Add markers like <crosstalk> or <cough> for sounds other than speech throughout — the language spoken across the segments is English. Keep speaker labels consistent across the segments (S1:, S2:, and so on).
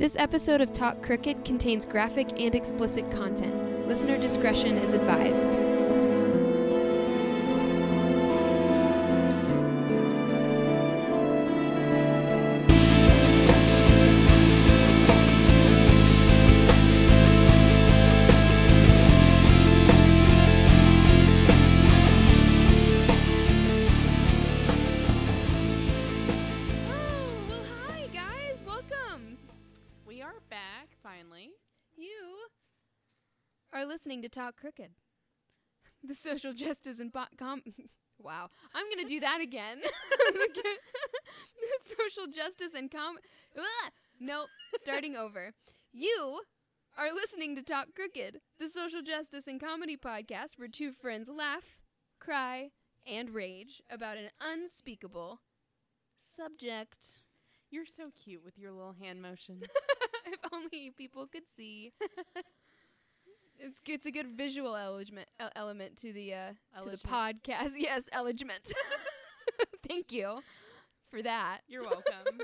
S1: This episode of Talk Crooked contains graphic and explicit content. Listener discretion is advised. To Talk Crooked, <laughs> the social justice and po- com. <laughs> Wow, I'm gonna do that again. <laughs> the social justice and com. Ugh! Nope, starting over. You are listening to Talk Crooked, the social justice and comedy podcast where two friends laugh, cry, and rage about an unspeakable subject.
S2: You're so cute with your little hand motions.
S1: if only people could see. It's it's a good visual element element to the uh, to the podcast. <laughs> Yes, element. <laughs> Thank you for that.
S2: You're <laughs> welcome.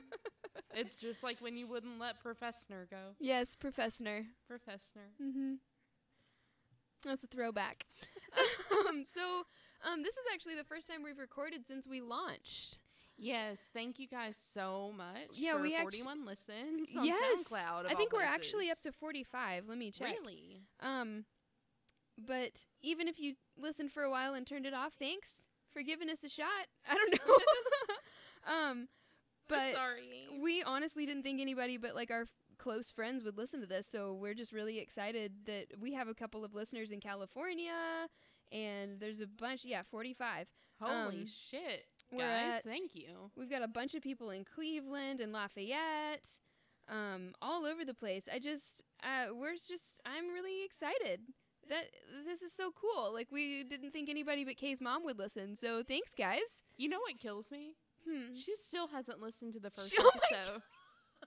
S2: it's just like when you wouldn't let Professor go.
S1: Yes, Professor.
S2: Professor.
S1: Mm-hmm. That's a throwback. um, so um, this is actually the first time we've recorded since we launched.
S2: Yes, thank you guys so much.
S1: Yeah,
S2: for
S1: we actu-
S2: 41 listens on
S1: yes,
S2: SoundCloud.
S1: I think we're actually up to forty-five. Let me check.
S2: Really?
S1: Um, but even if you listened for a while and turned it off, thanks for giving us a shot. <laughs> I don't know. <laughs> um, but
S2: sorry.
S1: we honestly didn't think anybody but like our f- close friends would listen to this, so we're just really excited that we have a couple of listeners in California, and there's a bunch. Yeah, forty-five.
S2: Holy
S1: um,
S2: shit.
S1: We're
S2: Guys,
S1: at-
S2: thank you.
S1: We've got a bunch of people in Cleveland and Lafayette, um, all over the place. I just, uh, we're just, I'm really excited that this is so cool. Like we didn't think anybody but Kay's mom would listen. So thanks, guys.
S2: You know what kills me?
S1: Hmm.
S2: She still hasn't listened to the first <laughs>
S1: Oh
S2: episode.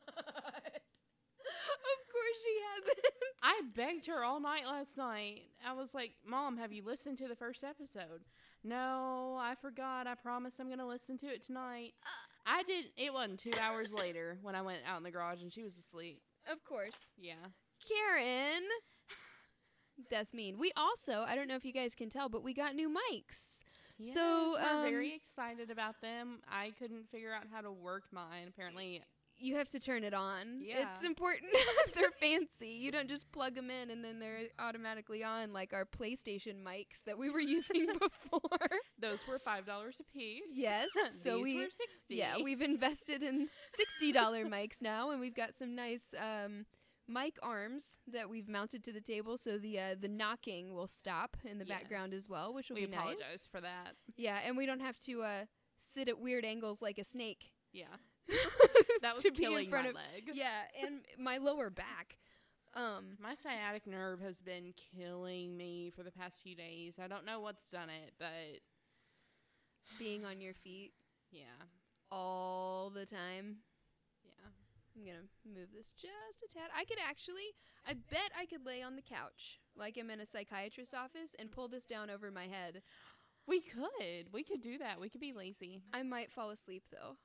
S1: of course she hasn't.
S2: I begged her all night last night. I was like, Mom, have you listened to the first episode? No, I forgot. I promise I'm going to listen to it tonight. I did. It wasn't two hours later when I went out in the garage and she was asleep.
S1: of course,
S2: Yeah.
S1: Karen. That's mean. We also, I don't know if you guys can tell, but we got new mics.
S2: Yes,
S1: So,
S2: we're
S1: um,
S2: very excited about them. I couldn't figure out how to work mine. Apparently,
S1: you have to turn it on.
S2: Yeah.
S1: It's important. <laughs> they're fancy. You don't just plug them in and then they're automatically on like our PlayStation mics that we were <laughs> using before.
S2: those were $5 a piece.
S1: Yes, <laughs> so
S2: These
S1: we-
S2: were 60
S1: yeah, we've invested in $60 mics now and we've got some nice um, mic arms that we've mounted to the table so the uh, the knocking will stop in the background as well, which will
S2: We
S1: be
S2: apologize
S1: nice.
S2: for that.
S1: Yeah, and we don't have to uh, sit at weird angles like a snake.
S2: Yeah. <laughs> That was
S1: to be in front
S2: my
S1: of
S2: leg. <laughs>
S1: yeah, and my lower back. Um,
S2: My sciatic nerve has been killing me for the past few days. I don't know what's done it, but
S1: being on your feet <sighs>
S2: yeah,
S1: all the time.
S2: yeah.
S1: I'm gonna move this just a tad. I could actually, I bet I could lay on the couch like I'm in a psychiatrist's office and pull this down over my head.
S2: We could, we could do that. We could be lazy.
S1: I might fall asleep though.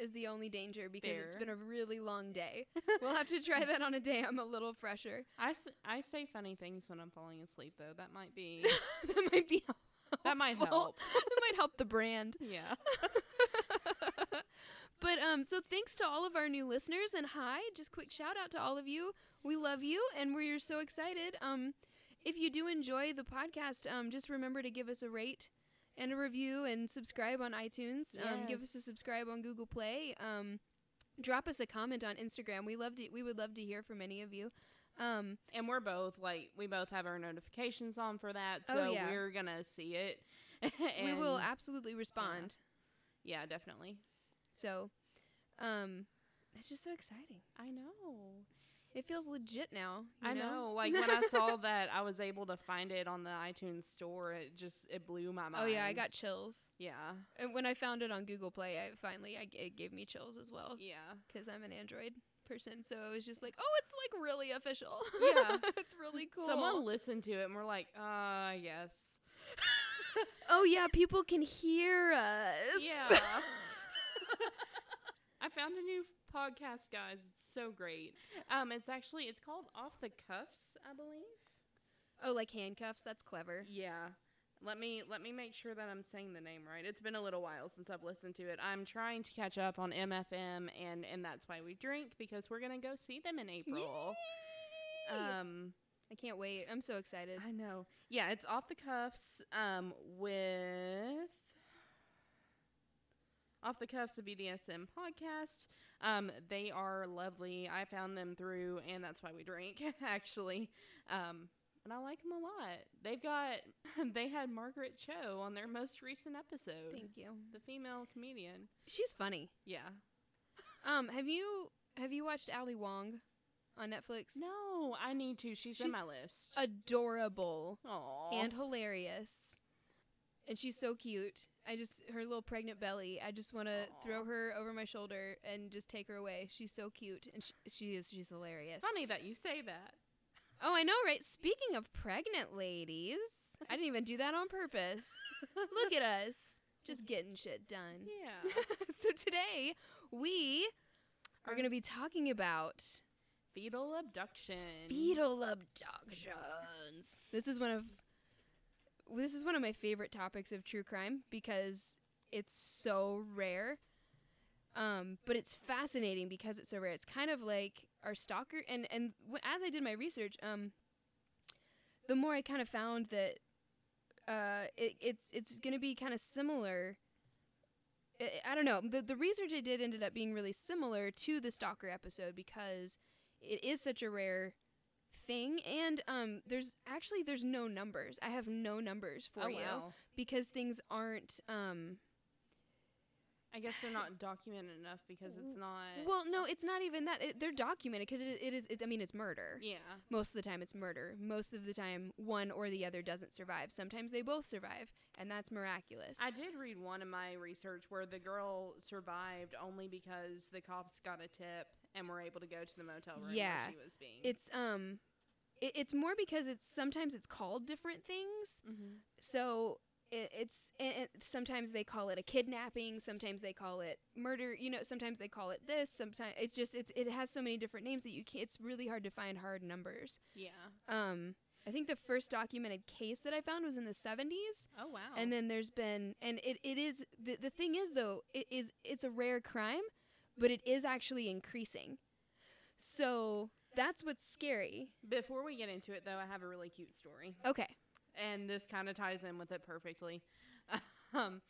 S1: Is the only danger because it's been a really long day. <laughs> we'll have to try that on a day I'm a little fresher.
S2: I, s- I say funny things when I'm falling asleep, though. That might be <laughs>
S1: that might be <laughs>
S2: that might help.
S1: that might help the brand.
S2: Yeah.
S1: but um so thanks to all of our new listeners and hi just quick shout out to all of you we love you and we're so excited um if you do enjoy the podcast um just remember to give us a rate and a review and subscribe on itunes um give us a subscribe on google play um drop us a comment on instagram we love to we would love to hear from any of you um
S2: And we're both like we both have our notifications on for that,
S1: Oh,
S2: so
S1: yeah.
S2: we're gonna see it. <laughs>
S1: we will absolutely respond
S2: yeah, definitely.
S1: so um it's just so exciting
S2: I know.
S1: It feels legit now you
S2: I know. Like when I saw <laughs> that I was able to find it on the iTunes store, it just it blew my mind.
S1: Oh yeah, I got chills.
S2: Yeah.
S1: And when I found it on Google Play, I finally I, it gave me chills as well
S2: Yeah.
S1: because I'm an Android person. So it was just like, oh, it's like really official.
S2: Yeah. <laughs>
S1: it's really <laughs> cool.
S2: Someone listened to it and we're like, uh, yes.
S1: oh yeah, people can hear us.
S2: Yeah. I found a new podcast, guys. It's so great. Um, it's actually it's called Off the Cuffs, I believe.
S1: Oh, like handcuffs. That's clever.
S2: Yeah. Let me let me make sure that I'm saying the name right. It's been a little while since I've listened to it. I'm trying to catch up on MFM and and that's why we drink because we're gonna go see them in April.
S1: Yay!
S2: Um,
S1: I can't wait. I'm so excited.
S2: I know. Yeah, it's off the cuffs. Um, with off the cuffs a BDSM podcast. Um, they are lovely. I found them through, and that's why we drink <laughs> actually. Um, and I like them a lot. They've got <laughs> they had Margaret Cho on their most recent episode.
S1: Thank you.
S2: The female comedian.
S1: She's funny.
S2: Yeah.
S1: Um, have you have you watched Ali Wong on Netflix?
S2: No, I need to. She's, in
S1: She's
S2: my list.
S1: Adorable
S2: Aww.
S1: and hilarious. And she's so cute. I just her little pregnant belly. I just want to throw her over my shoulder and just take her away. She's so cute and she, she is she's hilarious.
S2: funny that you say that.
S1: Oh, I know, right? Speaking of pregnant ladies, I didn't even do that on purpose. <laughs> Look at us, just getting shit done.
S2: Yeah. <laughs>
S1: so today we are going to be talking about
S2: Fetal abduction.
S1: fetal abductions. This is one of this is one of my favorite topics of true crime because it's so rare. Um, but it's fascinating because it's so rare. It's kind of like our stalker and and w- as I did my research, um the more I kind of found that uh it, it's it's going to be kind of similar I, I don't know. The the research I did ended up being really similar to the stalker episode because it is such a rare thing and um there's actually there's no numbers i have no numbers for
S2: oh,
S1: you
S2: wow.
S1: because things aren't um
S2: I guess they're not documented enough because it's not.
S1: well no it's not even that it, they're documented because it, it is it, i mean it's murder
S2: yeah.
S1: most of the time it's murder most of the time one or the other doesn't survive sometimes they both survive and that's miraculous
S2: I did read one of my research where the girl survived only because the cops got a tip and were able to go to the motel room
S1: Yeah.
S2: where she was being.
S1: it's um it, it's more because it's sometimes it's called different things
S2: mm-hmm.
S1: so it, it's it, sometimes they call it a kidnapping sometimes they call it murder you know sometimes they call it this sometimes it's just it's it has so many different names that you can't it's really hard to find hard numbers
S2: Yeah.
S1: um i think the first documented case that i found was in the 70s
S2: Oh wow.
S1: and then there's been and it, it is the, the thing is though it is it's a rare crime but it is actually increasing so that's what's scary.
S2: Before we get into it, though, I have a really cute story,
S1: okay.
S2: And this kind of ties in with it perfectly. <laughs> um,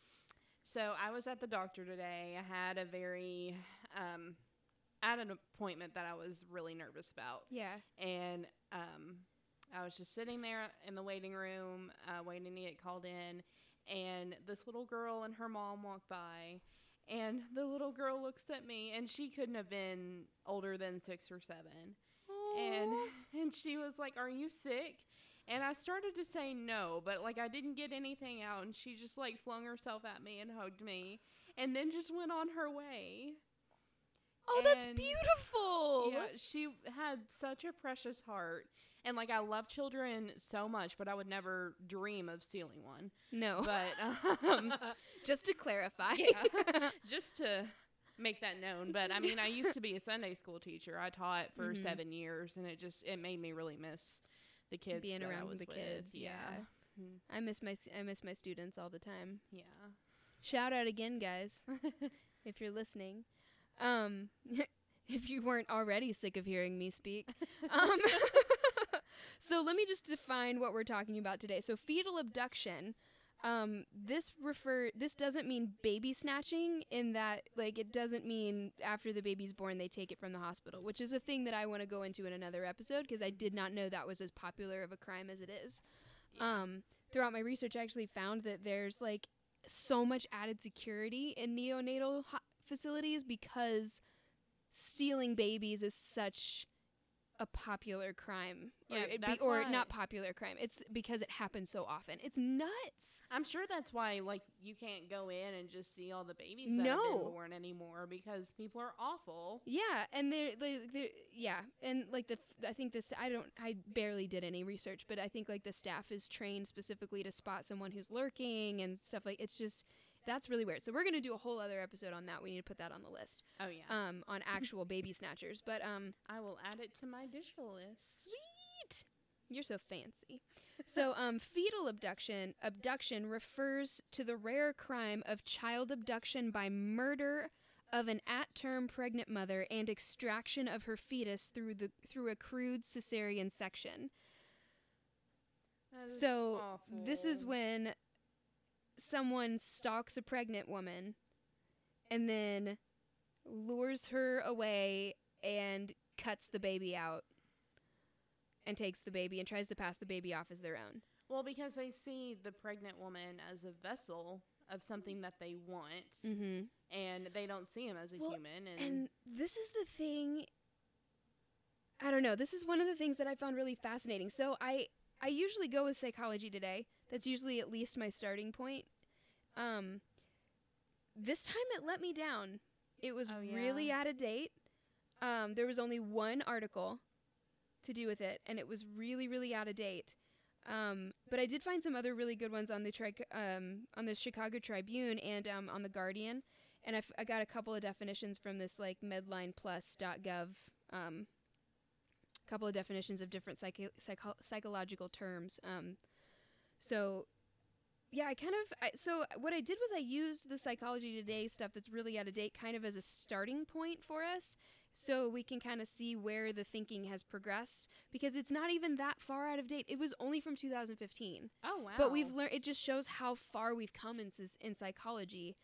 S2: so I was at the doctor today. I had a very um, at an appointment that I was really nervous about.
S1: yeah.
S2: And um, I was just sitting there in the waiting room, uh, waiting to get called in, and this little girl and her mom walked by, and the little girl looks at me, and she couldn't have been older than six or seven, and <laughs> and she was like, "Are you sick?" And I started to say no, but like I didn't get anything out, and she just like flung herself at me and hugged me, and then just went on her way.
S1: Oh, that's beautiful.
S2: Yeah, she had such a precious heart. And like I love children so much, but I would never dream of stealing one.
S1: No.
S2: But <laughs> um,
S1: Just to clarify.
S2: Yeah. <laughs> just to make that known. But I mean, I used to be a Sunday school teacher. I taught for
S1: Mhm.
S2: seven years, and it just it made me really miss the kids
S1: Being around the
S2: with.
S1: kids,
S2: Yeah, Mm,
S1: I miss my s- I miss my students all the time.
S2: yeah.
S1: Shout out again, guys, <laughs> if you're listening. Um, <laughs> if you weren't already sick of hearing me speak. <laughs> Um, so let me just define what we're talking about today. So fetal abduction. Um, this refer this doesn't mean baby snatching in that like it doesn't mean after the baby's born they take it from the hospital, which is a thing that I want to go into in another episode because I did not know that was as popular of a crime as it is.
S2: Yeah.
S1: Um, throughout my research, I actually found that there's like so much added security in neonatal ho- facilities because stealing babies is such a popular crime, or,
S2: Yeah,
S1: it be, or not popular crime. It's because it happens so often. It's nuts.
S2: I'm sure that's why like you can't go in and just see all the babies that have
S1: No.
S2: been born anymore because people are awful.
S1: Yeah, and they're, they they're yeah, and like the I think this I don't I barely did any research, but I think like the staff is trained specifically to spot someone who's lurking and stuff like it's just That's really weird. So we're gonna do a whole other episode on that. We need to put that on the list.
S2: Oh yeah.
S1: Um, on actual baby snatchers. But um,
S2: I will add it to my digital list.
S1: Sweet. You're so fancy. so, <laughs> um, fetal abduction abduction refers to the rare crime of child abduction by murder of an at-term pregnant mother and extraction of her fetus through the through a crude cesarean section. So, this is when someone stalks a pregnant woman and then lures her away and cuts the baby out and takes the baby and tries to pass the baby off as their own.
S2: Well, because they see the pregnant woman as a vessel of something that they want,
S1: Mm-hmm.
S2: and they don't see him as a
S1: Well,
S2: human. And,
S1: And this is the thing. I don't know. This is one of the things that I found really fascinating. So I I usually go with psychology today. That's usually at least my starting point. Um, this time it let me down. It was
S2: Oh, yeah.
S1: really out of date. Um, there was only one article to do with it, and it was really really out of date. Um, but I did find some other really good ones on the tri- um, on the Chicago Tribune and um, on the Guardian and I, f- I got a couple of definitions from this like medlineplus.gov um, couple of definitions of different psycho- psycho- psychological terms um, so yeah i kind of I, so what i did was i used the psychology today stuff that's really out of date kind of as a starting point for us so we can kind of see where the thinking has progressed because it's not even that far out of date it was only from 2015
S2: oh wow!
S1: but we've learned it just shows how far we've come in in psychology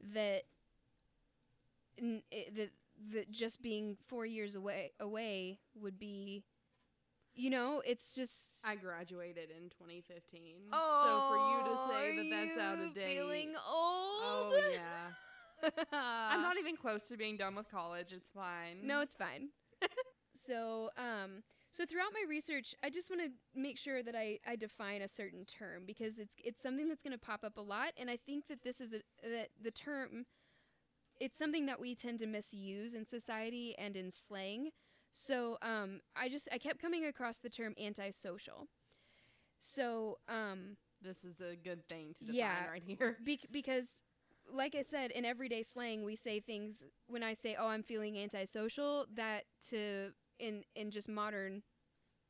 S1: that that that just being 4 years away away would be you know it's just
S2: I graduated in 2015.
S1: oh
S2: so for you to say
S1: are
S2: that that's out of date.
S1: feeling
S2: oh yeah. <laughs> I'm not even close to being done with college. It's fine.
S1: No, it's <laughs> fine. so, um, so throughout my research, I just want to make sure that I, I define a certain term because it's it's something that's going to pop up a lot, and I think that this is a that the term it's something that we tend to misuse in society and in slang. So, um, I just I kept coming across the term antisocial. So, um,
S2: this is a good thing to define
S1: Yeah.
S2: right here.
S1: Bec- because like i said in everyday slang we say things when i say oh i'm feeling antisocial that to in in just modern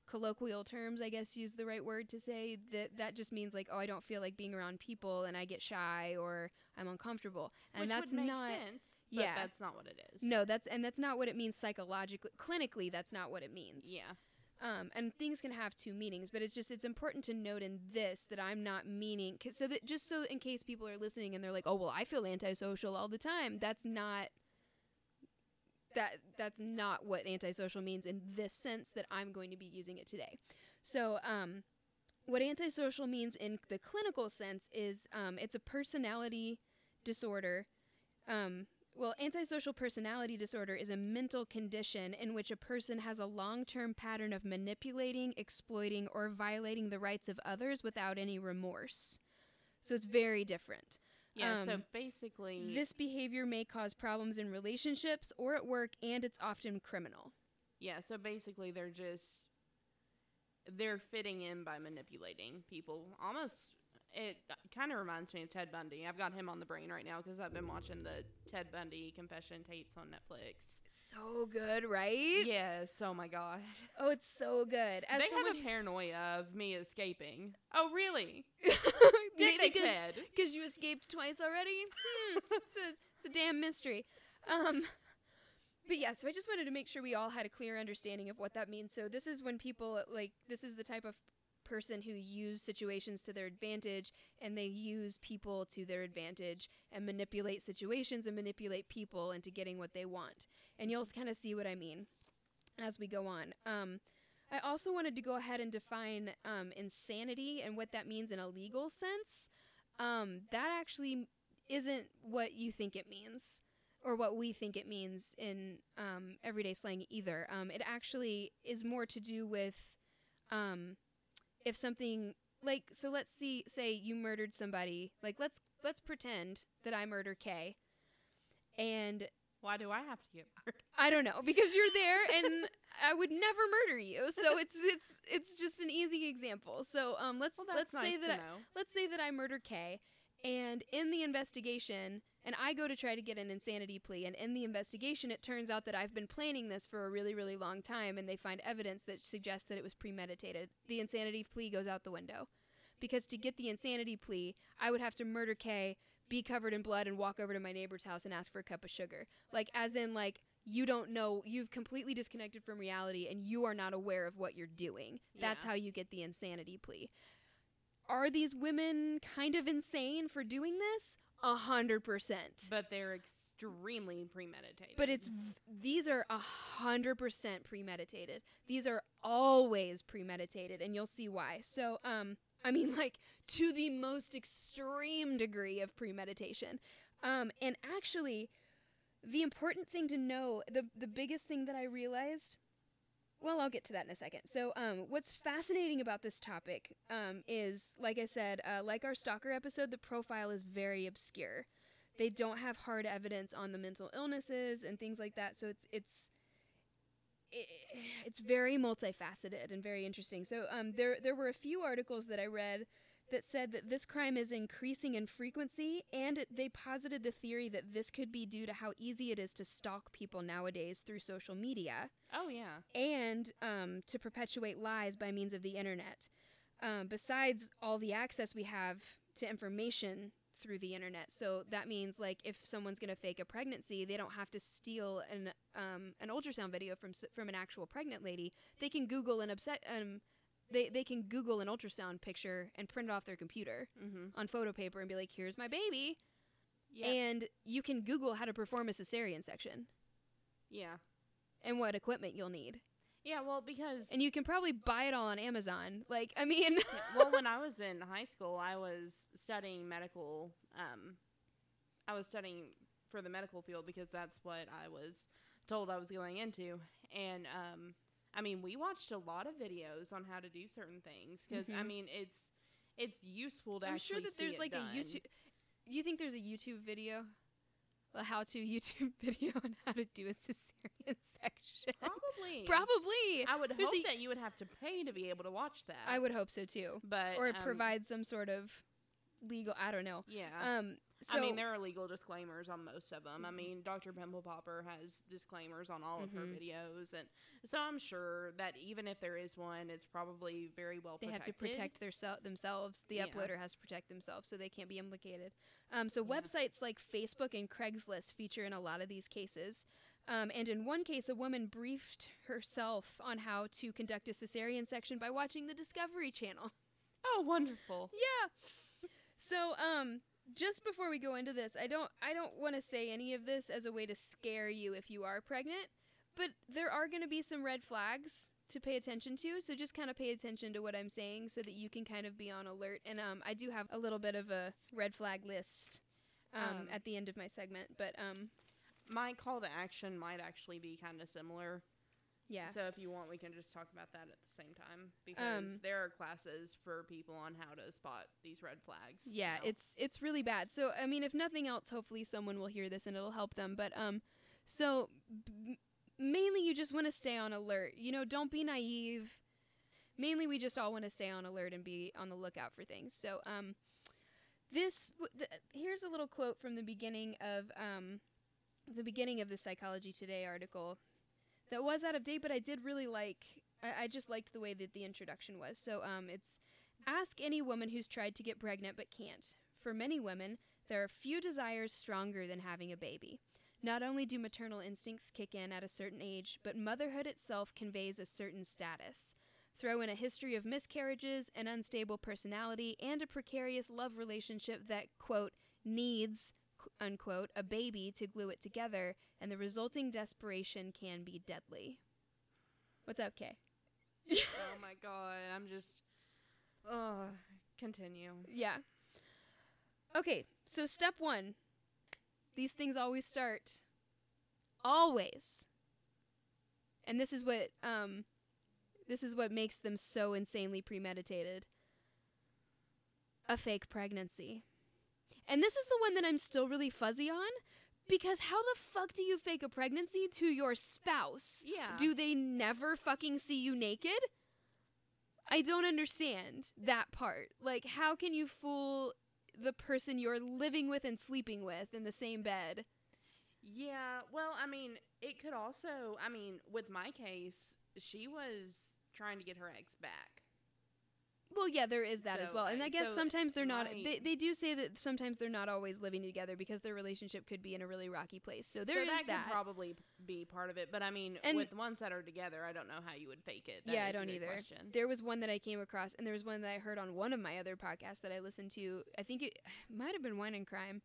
S1: colloquial terms i guess use the right word to say that that just means like oh i don't feel like being around people and i get shy or i'm uncomfortable and
S2: Which
S1: that's
S2: would make
S1: not
S2: sense. But
S1: yeah.
S2: that's not what it is.
S1: no that's and that's not what it means psychologically clinically that's not what it means
S2: Yeah.
S1: um, and things can have two meanings but it's just it's important to note in this that i'm not meaning so that just so in case people are listening and they're like oh well i feel antisocial all the time that's not that that's not what antisocial means in this sense that i'm going to be using it today so um, what antisocial means in the clinical sense is um, it's a personality disorder um, well, antisocial personality disorder is a mental condition in which a person has a long term pattern of manipulating, exploiting, or violating the rights of others without any remorse. So it's very different.
S2: Yeah. so
S1: Um,
S2: basically,
S1: This behavior may cause problems in relationships or at work, and it's often criminal.
S2: yeah. So basically, they're just they're fitting in by manipulating people. Almost, it kind of reminds me of Ted Bundy. I've got him on the brain right now because I've been watching the Ted Bundy confession tapes on Netflix.
S1: So good, right?
S2: Yes. Oh my god.
S1: Oh, it's so good. As
S2: they have a paranoia of me escaping. Oh really? <laughs> Did they, Ted?
S1: because you escaped twice already. Hmm, it's a it's a damn mystery. Um, but yeah, so I just wanted to make sure we all had a clear understanding of what that means. So this is when people like this is the type of person who use situations to their advantage and they use people to their advantage and manipulate situations and manipulate people into getting what they want. And you'll kind of see what I mean as we go on. Um, I also wanted to go ahead and define um, insanity and what that means in a legal sense. Um, that actually isn't what you think it means or what we think it means in um, everyday slang either. Um, it actually is more to do with um, if something like so. Let's see, say you murdered somebody. Like let's let's pretend that I murder Kay, and
S2: Why do I have to get murdered?
S1: I don't know because you're there and I would never murder you. So <laughs> it's it's it's just an easy example. So um let's
S2: Well,
S1: let's say that I, let's say that I murder Kay And in the investigation, and I go to try to get an insanity plea, and in the investigation, it turns out that I've been planning this for a really, really long time, and they find evidence that suggests that it was premeditated. The insanity plea goes out the window. Because to get the insanity plea, I would have to murder Kay, be covered in blood, and walk over to my neighbor's house and ask for a cup of sugar. Like, as in, like, you don't know, you've completely disconnected from reality, and you are not aware of what you're doing. That's
S2: Yeah.
S1: how you get the insanity plea are these women kind of insane for doing this? A hundred percent.
S2: But they're extremely premeditated.
S1: But it's v- these are a hundred percent premeditated. These are always premeditated, and you'll see why. So, um, I mean, <laughs> like to the most extreme degree of premeditation. Um, and actually, the important thing to know, the the biggest thing that I realized well, I'll get to that in a second. So, um, what's fascinating about this topic um, is, like I said, uh, like our stalker episode, the profile is very obscure. They don't have hard evidence on the mental illnesses and things like that. So it's it's it's very multifaceted and very interesting. So um, there there were a few articles that I read that said that this crime is increasing in frequency, and they posited the theory that this could be due to how easy it is to stalk people nowadays through social media
S2: oh yeah.
S1: and um, to perpetuate lies by means of the internet. Um, besides all the access we have to information through the internet, so that means like if someone's gonna fake a pregnancy, they don't have to steal an um, an ultrasound video from from an actual pregnant lady. They can Google an upset um, they they can Google an ultrasound picture and print it off their computer
S2: Mm-hmm.
S1: on photo paper and be like, "Here's my baby,"
S2: Yeah.
S1: and you can Google how to perform a cesarean section
S2: yeah.
S1: and what equipment you'll need.
S2: Yeah. Well, because
S1: and you can probably buy it all on Amazon. Like, I mean,
S2: Yeah, <laughs> well, when I was in high school, I was studying medical. Um, I was studying for the medical field because that's what I was told I was going into. And um, I mean, we watched a lot of videos on how to do certain things because I
S1: Mhm.
S2: mean, it's it's useful to
S1: I'm
S2: actually
S1: sure that there's like
S2: done.
S1: a YouTube. You think there's a YouTube video, a how-to YouTube <laughs> video on how to do a cesarean <laughs> section?
S2: Probably.
S1: Probably.
S2: I would
S1: There's
S2: hope
S1: a-
S2: that you would have to pay to be able to watch that.
S1: I would hope so too,
S2: but
S1: or
S2: um,
S1: provide some sort of legal. I don't know.
S2: Yeah.
S1: Um. So
S2: I mean, there are legal disclaimers on most of them. I
S1: Mhm.
S2: mean, Dr. Pimple Popper has disclaimers on all of her
S1: Mhm.
S2: videos, and so I'm sure that even if there is one, it's probably very well
S1: they
S2: protected.
S1: have to protect their se- themselves. The
S2: Yeah.
S1: uploader has to protect themselves, so they can't be implicated. Um, so
S2: Yeah.
S1: websites like Facebook and Craigslist feature in a lot of these cases. Um, and in one case, a woman briefed herself on how to conduct a cesarean section by watching the Discovery Channel.
S2: Oh, wonderful! <laughs>
S1: Yeah. So, um, just before we go into this, I don't, I don't want to say any of this as a way to scare you if you are pregnant, but there are going to be some red flags to pay attention to. So just kind of pay attention to what I'm saying so that you can kind of be on alert. And um, I do have a little bit of a red flag list um,
S2: Um,
S1: at the end of my segment, but um,
S2: My call to action might actually be kind of similar.
S1: Yeah.
S2: So if you want, we can just talk about that at the same time because
S1: Um,
S2: there are classes for people on how to spot these red flags. you
S1: Yeah,
S2: know?
S1: it's it's really bad. So I mean, if nothing else, hopefully someone will hear this and it'll help them. But um, so b- mainly you just want to stay on alert. You know, don't be naive. Mainly, we just all want to stay on alert and be on the lookout for things. So um, this w- th- here's a little quote from the beginning of um, the beginning of the Psychology Today article that was out of date, but I did really like. I, I just liked the way that the introduction was. So um, it's Ask any woman who's tried to get pregnant but can't. For many women, there are few desires stronger than having a baby. Not only do maternal instincts kick in at a certain age, but motherhood itself conveys a certain status. Throw in a history of miscarriages, an unstable personality, and a precarious love relationship that, quote, needs, unquote, a baby to glue it together, and the resulting desperation can be deadly. What's up, Kay? <laughs>
S2: oh my god, I'm just. Oh, continue.
S1: Yeah. Okay, so step one. These things always start. Always. And this is what um this is what makes them so insanely premeditated. A fake pregnancy. And this is the one that I'm still really fuzzy on because how the fuck do you fake a pregnancy to your spouse?
S2: Yeah.
S1: Do they never fucking see you naked? I don't understand that part. Like, how can you fool the person you're living with and sleeping with in the same bed.
S2: Yeah, well, I mean, it could also, I mean, with my case, she was trying to get her ex back.
S1: Well, yeah, there is that as well. And
S2: I-
S1: guess
S2: so
S1: sometimes they're not they, they do say that sometimes they're not always living together because their relationship could be in a really rocky place. So there
S2: so
S1: is
S2: that,
S1: that.
S2: could probably be part of it, but I mean,
S1: And-
S2: with ones that are together, I don't know how you would fake it. That
S1: yeah, I don't either.
S2: Question.
S1: There was one that I came across, and there was one that I heard on one of my other podcasts that I listened to. I think it <sighs> might have been Wine and Crime,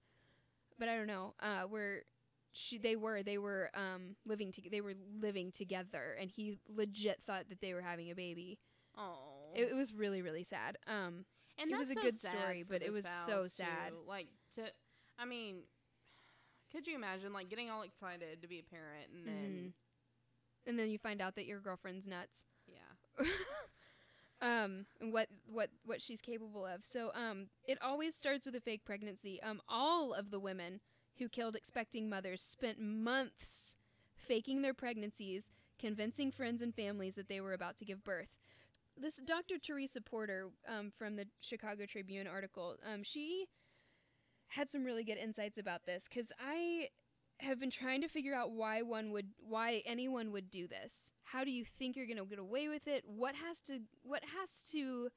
S1: but I don't know. Uh, where she they were they were um living to, they were living together, and he legit thought that they were having a baby.
S2: Oh,
S1: It, it was really really sad. Um,
S2: and
S1: it was a
S2: so
S1: good story, but it was so sad.
S2: too. Like to, I mean, could you imagine like getting all excited to be a parent and then,
S1: Mhm. and then you find out that your girlfriend's nuts.
S2: yeah, <laughs>
S1: um and what what what she's capable of so um it always starts with a fake pregnancy um all of the women who killed expecting mothers spent months faking their pregnancies convincing friends and families that they were about to give birth this dr teresa porter um, from the chicago tribune article um, she had some really good insights about this because i have been trying to figure out why one would why anyone would do this. How do you think you're going to get away with it? What has to what has to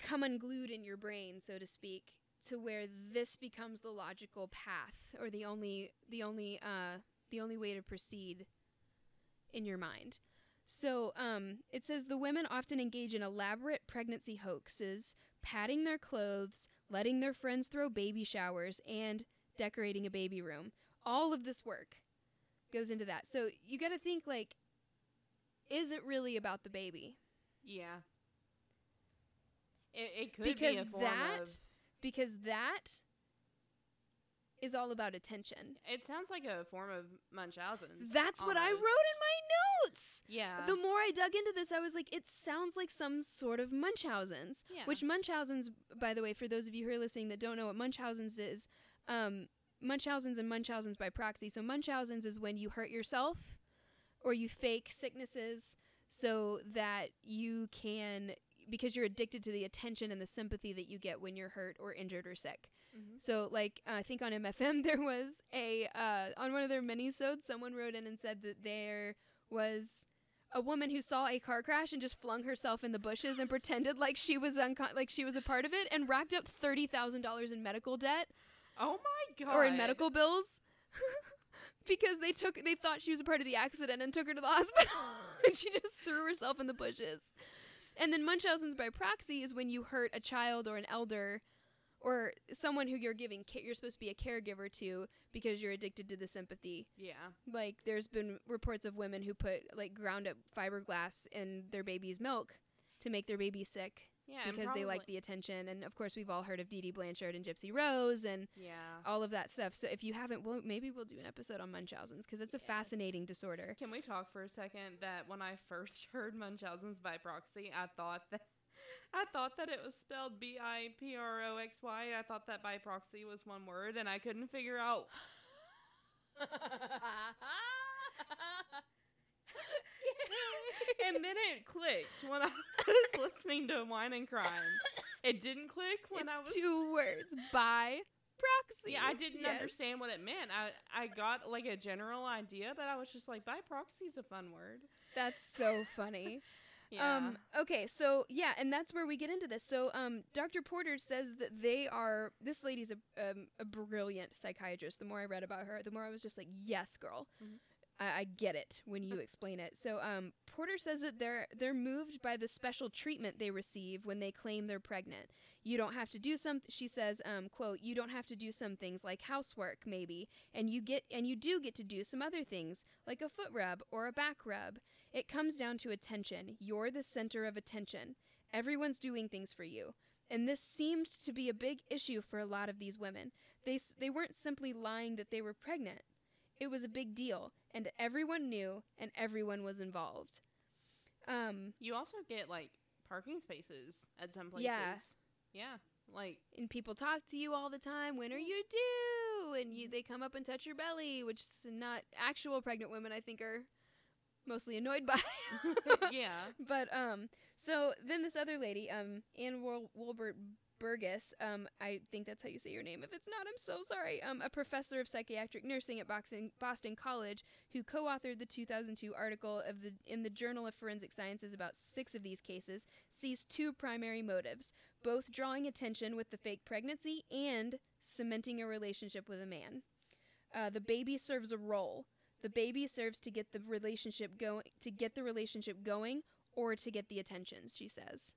S1: come unglued in your brain, so to speak, to where this becomes the logical path or the only the only uh the only way to proceed in your mind. So, um, it says the women often engage in elaborate pregnancy hoaxes, padding their clothes, letting their friends throw baby showers, and decorating a baby room all of this work goes into that. So you got to think like is it really about the baby?
S2: yeah. It, it could
S1: Because
S2: be a form
S1: that-
S2: of.
S1: Because that is all about attention.
S2: It sounds like a form of Munchausen.
S1: That's what I wrote in my notes.
S2: Yeah.
S1: The more I dug into this, I was like, it sounds like some sort of Munchausen's.
S2: Yeah.
S1: Which Munchausen's, by the way, for those of you who are listening that don't know what Munchausen's is, um, Munchausen's and Munchausen's by proxy. So Munchausen's is when you hurt yourself or you fake sicknesses so that you can because you're addicted to the attention and the sympathy that you get when you're hurt or injured or sick.
S2: Mhm.
S1: So like uh, I think on MFM <laughs> there was a uh, on one of their minisodes someone wrote in and said that there was a woman who saw a car crash and just flung herself in the bushes and pretended like she was unco- like she was a part of it and racked up thirty thousand dollars in medical debt
S2: Oh my god.
S1: or in medical bills <laughs> because they took they thought she was a part of the accident and took her to the <laughs> hospital and she just threw herself in the bushes. And then Munchausen's by proxy is when you hurt a child or an elder or someone who you're giving ca- you're supposed to be a caregiver to because you're addicted to the sympathy.
S2: Yeah.
S1: Like there's been reports of women who put like ground up fiberglass in their baby's milk to make their baby sick
S2: Yeah.
S1: because they like the attention and of course we've all heard of Dee Dee Blanchard and Gypsy Rose and
S2: Yeah.
S1: all of that stuff. So if you haven't, well, maybe we'll do an episode on Munchausen's because it's a
S2: Yes.
S1: fascinating disorder.
S2: Can we talk for a second that when I first <laughs> heard Munchausen's by proxy, I thought that I thought that it was spelled B I P R O X Y. I thought that by proxy was one word, and I couldn't figure out. And then it clicked when I <laughs> was listening to Wine and Crime. It didn't click when
S1: it's
S2: I was.
S1: two words by proxy.
S2: yeah, I didn't
S1: Yes.
S2: understand what it meant. I I got like a general idea, but I was just like, by proxy is a fun word.
S1: That's so funny.
S2: Yeah.
S1: Um, okay, so yeah, and that's where we get into this. So, um, Dr. Porter says that they are. This lady's a um, a brilliant psychiatrist. The more I read about her, the more I was just like, yes, girl.
S2: Mhm.
S1: I, I get it when you explain it. So, um, Porter says that they're they're moved by the special treatment they receive when they claim they're pregnant. You don't have to do some. She says, um, "quote You don't have to do some things like housework, maybe, and you get and you do get to do some other things like a foot rub or a back rub. It comes down to attention. You're the center of attention. Everyone's doing things for you." And this seemed to be a big issue for a lot of these women. They they weren't simply lying that they were pregnant. It was a big deal, and everyone knew, and everyone was involved. Um,
S2: You also get like parking spaces at some places.
S1: Yeah.
S2: Yeah. Like
S1: and people talk to you all the time. When are you due? And you, they come up and touch your belly, which is not actual pregnant women. I think are mostly annoyed by. <laughs> <laughs>
S2: yeah.
S1: But um, so then this other lady, um, Ann Wol- Wolbert Burgess, um, I think that's how you say your name. If it's not, I'm so sorry. Um, a professor of psychiatric nursing at Boston, Boston College, who co-authored the 2002 article of the in the Journal of Forensic Sciences about six of these cases, sees two primary motives: both drawing attention with the fake pregnancy and cementing a relationship with a man. Uh, the baby serves a role. The baby serves to get the relationship going, to get the relationship going, or to get the attentions. She says.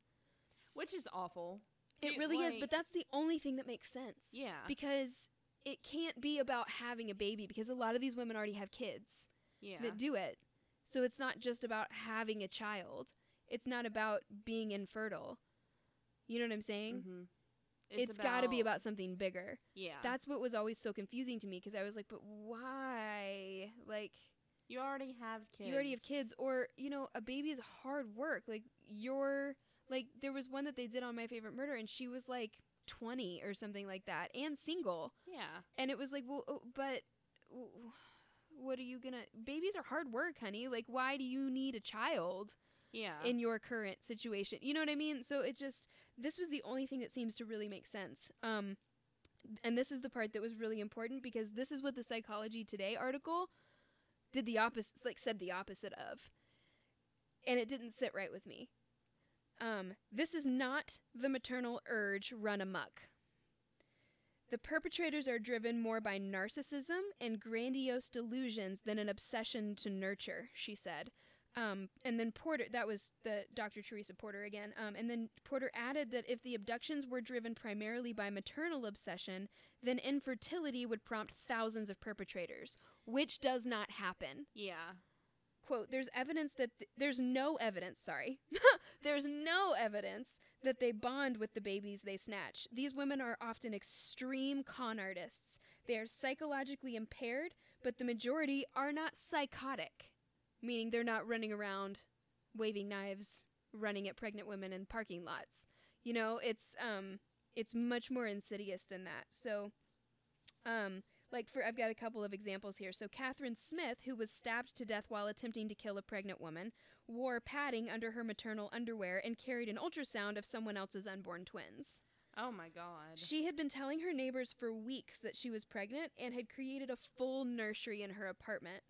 S2: Which is awful.
S1: It really is, but that's the only thing that makes sense.
S2: yeah.
S1: Because it can't be about having a baby because a lot of these women already have kids
S2: yeah.
S1: that do it. So it's not just about having a child. It's not about being infertile. You know what I'm saying?
S2: hmm
S1: it's got to be about something bigger.
S2: Yeah.
S1: That's what was always so confusing to me because I was like, but why? Like,
S2: you already have kids.
S1: you already have kids, or, you know, a baby is hard work. Like, you're, like, there was one that they did on My Favorite Murder, and she was like 20 or something like that, and single.
S2: Yeah.
S1: And it was like, well, oh, but what are you gonna? Babies are hard work, honey. Like, why do you need a child
S2: Yeah.
S1: in your current situation? You know what I mean? So it just, this was the only thing that seems to really make sense. Um, and this is the part that was really important because this is what the Psychology Today article did the opposite, like said the opposite of, and it didn't sit right with me. Um, this is not the maternal urge run amok. The perpetrators are driven more by narcissism and grandiose delusions than an obsession to nurture, she said. Um, and then Porter, that was the Dr. Teresa Porter again. Um, and then Porter added that if the abductions were driven primarily by maternal obsession, then infertility would prompt thousands of perpetrators, which does not happen
S2: yeah.
S1: quote there's evidence that th- there's no evidence sorry <laughs> there's no evidence that they bond with the babies they snatch these women are often extreme con artists they are psychologically impaired but the majority are not psychotic meaning they're not running around waving knives running at pregnant women in parking lots you know it's um it's much more insidious than that so um like for I've got a couple of examples here. So Catherine Smith, who was stabbed to death while attempting to kill a pregnant woman, wore padding under her maternal underwear and carried an ultrasound of someone else's unborn twins.
S2: Oh my god.
S1: She had been telling her neighbors for weeks that she was pregnant and had created a full nursery in her apartment.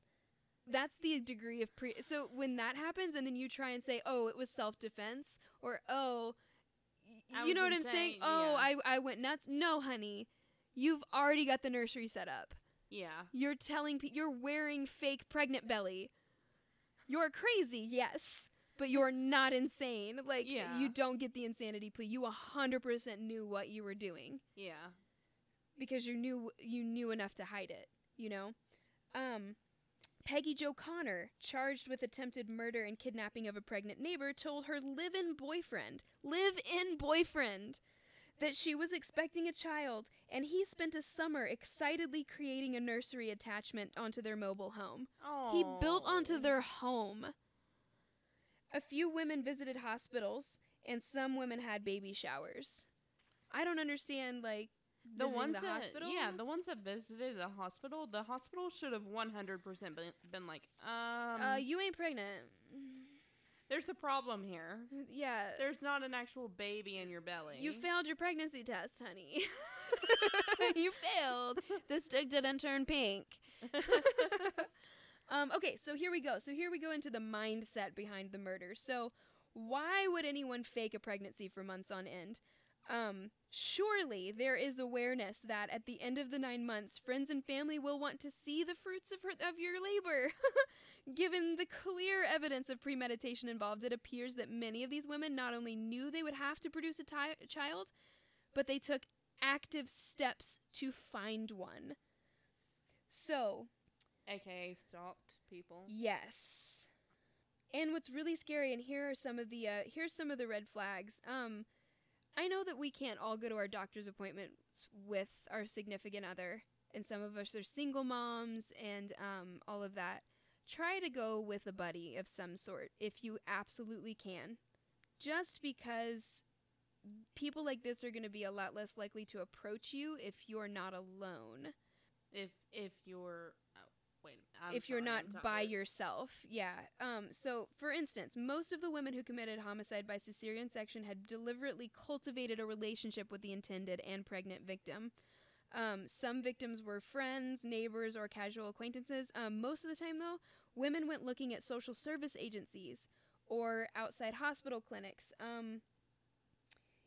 S1: That's the degree of pre. So when that happens, and then you try and say, "Oh, it was self-defense," or "Oh,
S2: I
S1: you know what I'm saying? Oh,
S2: yeah.
S1: I I went nuts." No, honey, you've already got the nursery set up.
S2: yeah.
S1: You're telling pe- you're wearing fake pregnant belly. You're crazy, yes, but you're not insane. Like
S2: Yeah.
S1: you don't get the insanity plea. You 100% knew what you were doing
S2: Yeah.
S1: because you knew you knew enough to hide it, you know? Um Peggy Jo Connor, charged with attempted murder and kidnapping of a pregnant neighbor, told her live-in boyfriend, live-in boyfriend, that she was expecting a child, and he spent a summer excitedly creating a nursery attachment onto their mobile home. He built onto their home. A few women visited hospitals, and some women had baby showers. I don't understand, like,
S2: the ones
S1: the
S2: that
S1: hospital.
S2: yeah the ones that visited a hospital the hospital should have 100% been, been like um
S1: uh, you ain't pregnant.
S2: there's a problem here
S1: Yeah,
S2: there's not an actual baby in your belly
S1: you failed your pregnancy test, honey. <laughs> you failed. The stick didn't turn pink. <laughs> um, okay, so here we go. So here we go into the mindset behind the murder. So why would anyone fake a pregnancy for months on end? Um, surely there is awareness that at the end of the nine months, friends and family will want to see the fruits of, her, of your labor. <laughs> Given the clear evidence of premeditation involved, it appears that many of these women not only knew they would have to produce a ti- child, but they took active steps to find one. So,
S2: aka stalked people
S1: Yes. And what's really scary, and here are some of the uh, here's some of the red flags. Um, I know that we can't all go to our doctor's appointments with our significant other, and some of us are single moms and um, all of that. Try to go with a buddy of some sort if you absolutely can, just because people like this are going to be a lot less likely to approach you if you're not alone.
S2: if if you're wait. I'm
S1: if you're not by yourself. Yeah. Um, so, for instance, most of the women who committed homicide by cesarean section had deliberately cultivated a relationship with the intended and pregnant victim. Um, some victims were friends, neighbors, or casual acquaintances. Um, most of the time, though, women went looking at social service agencies or outside hospital clinics. Um,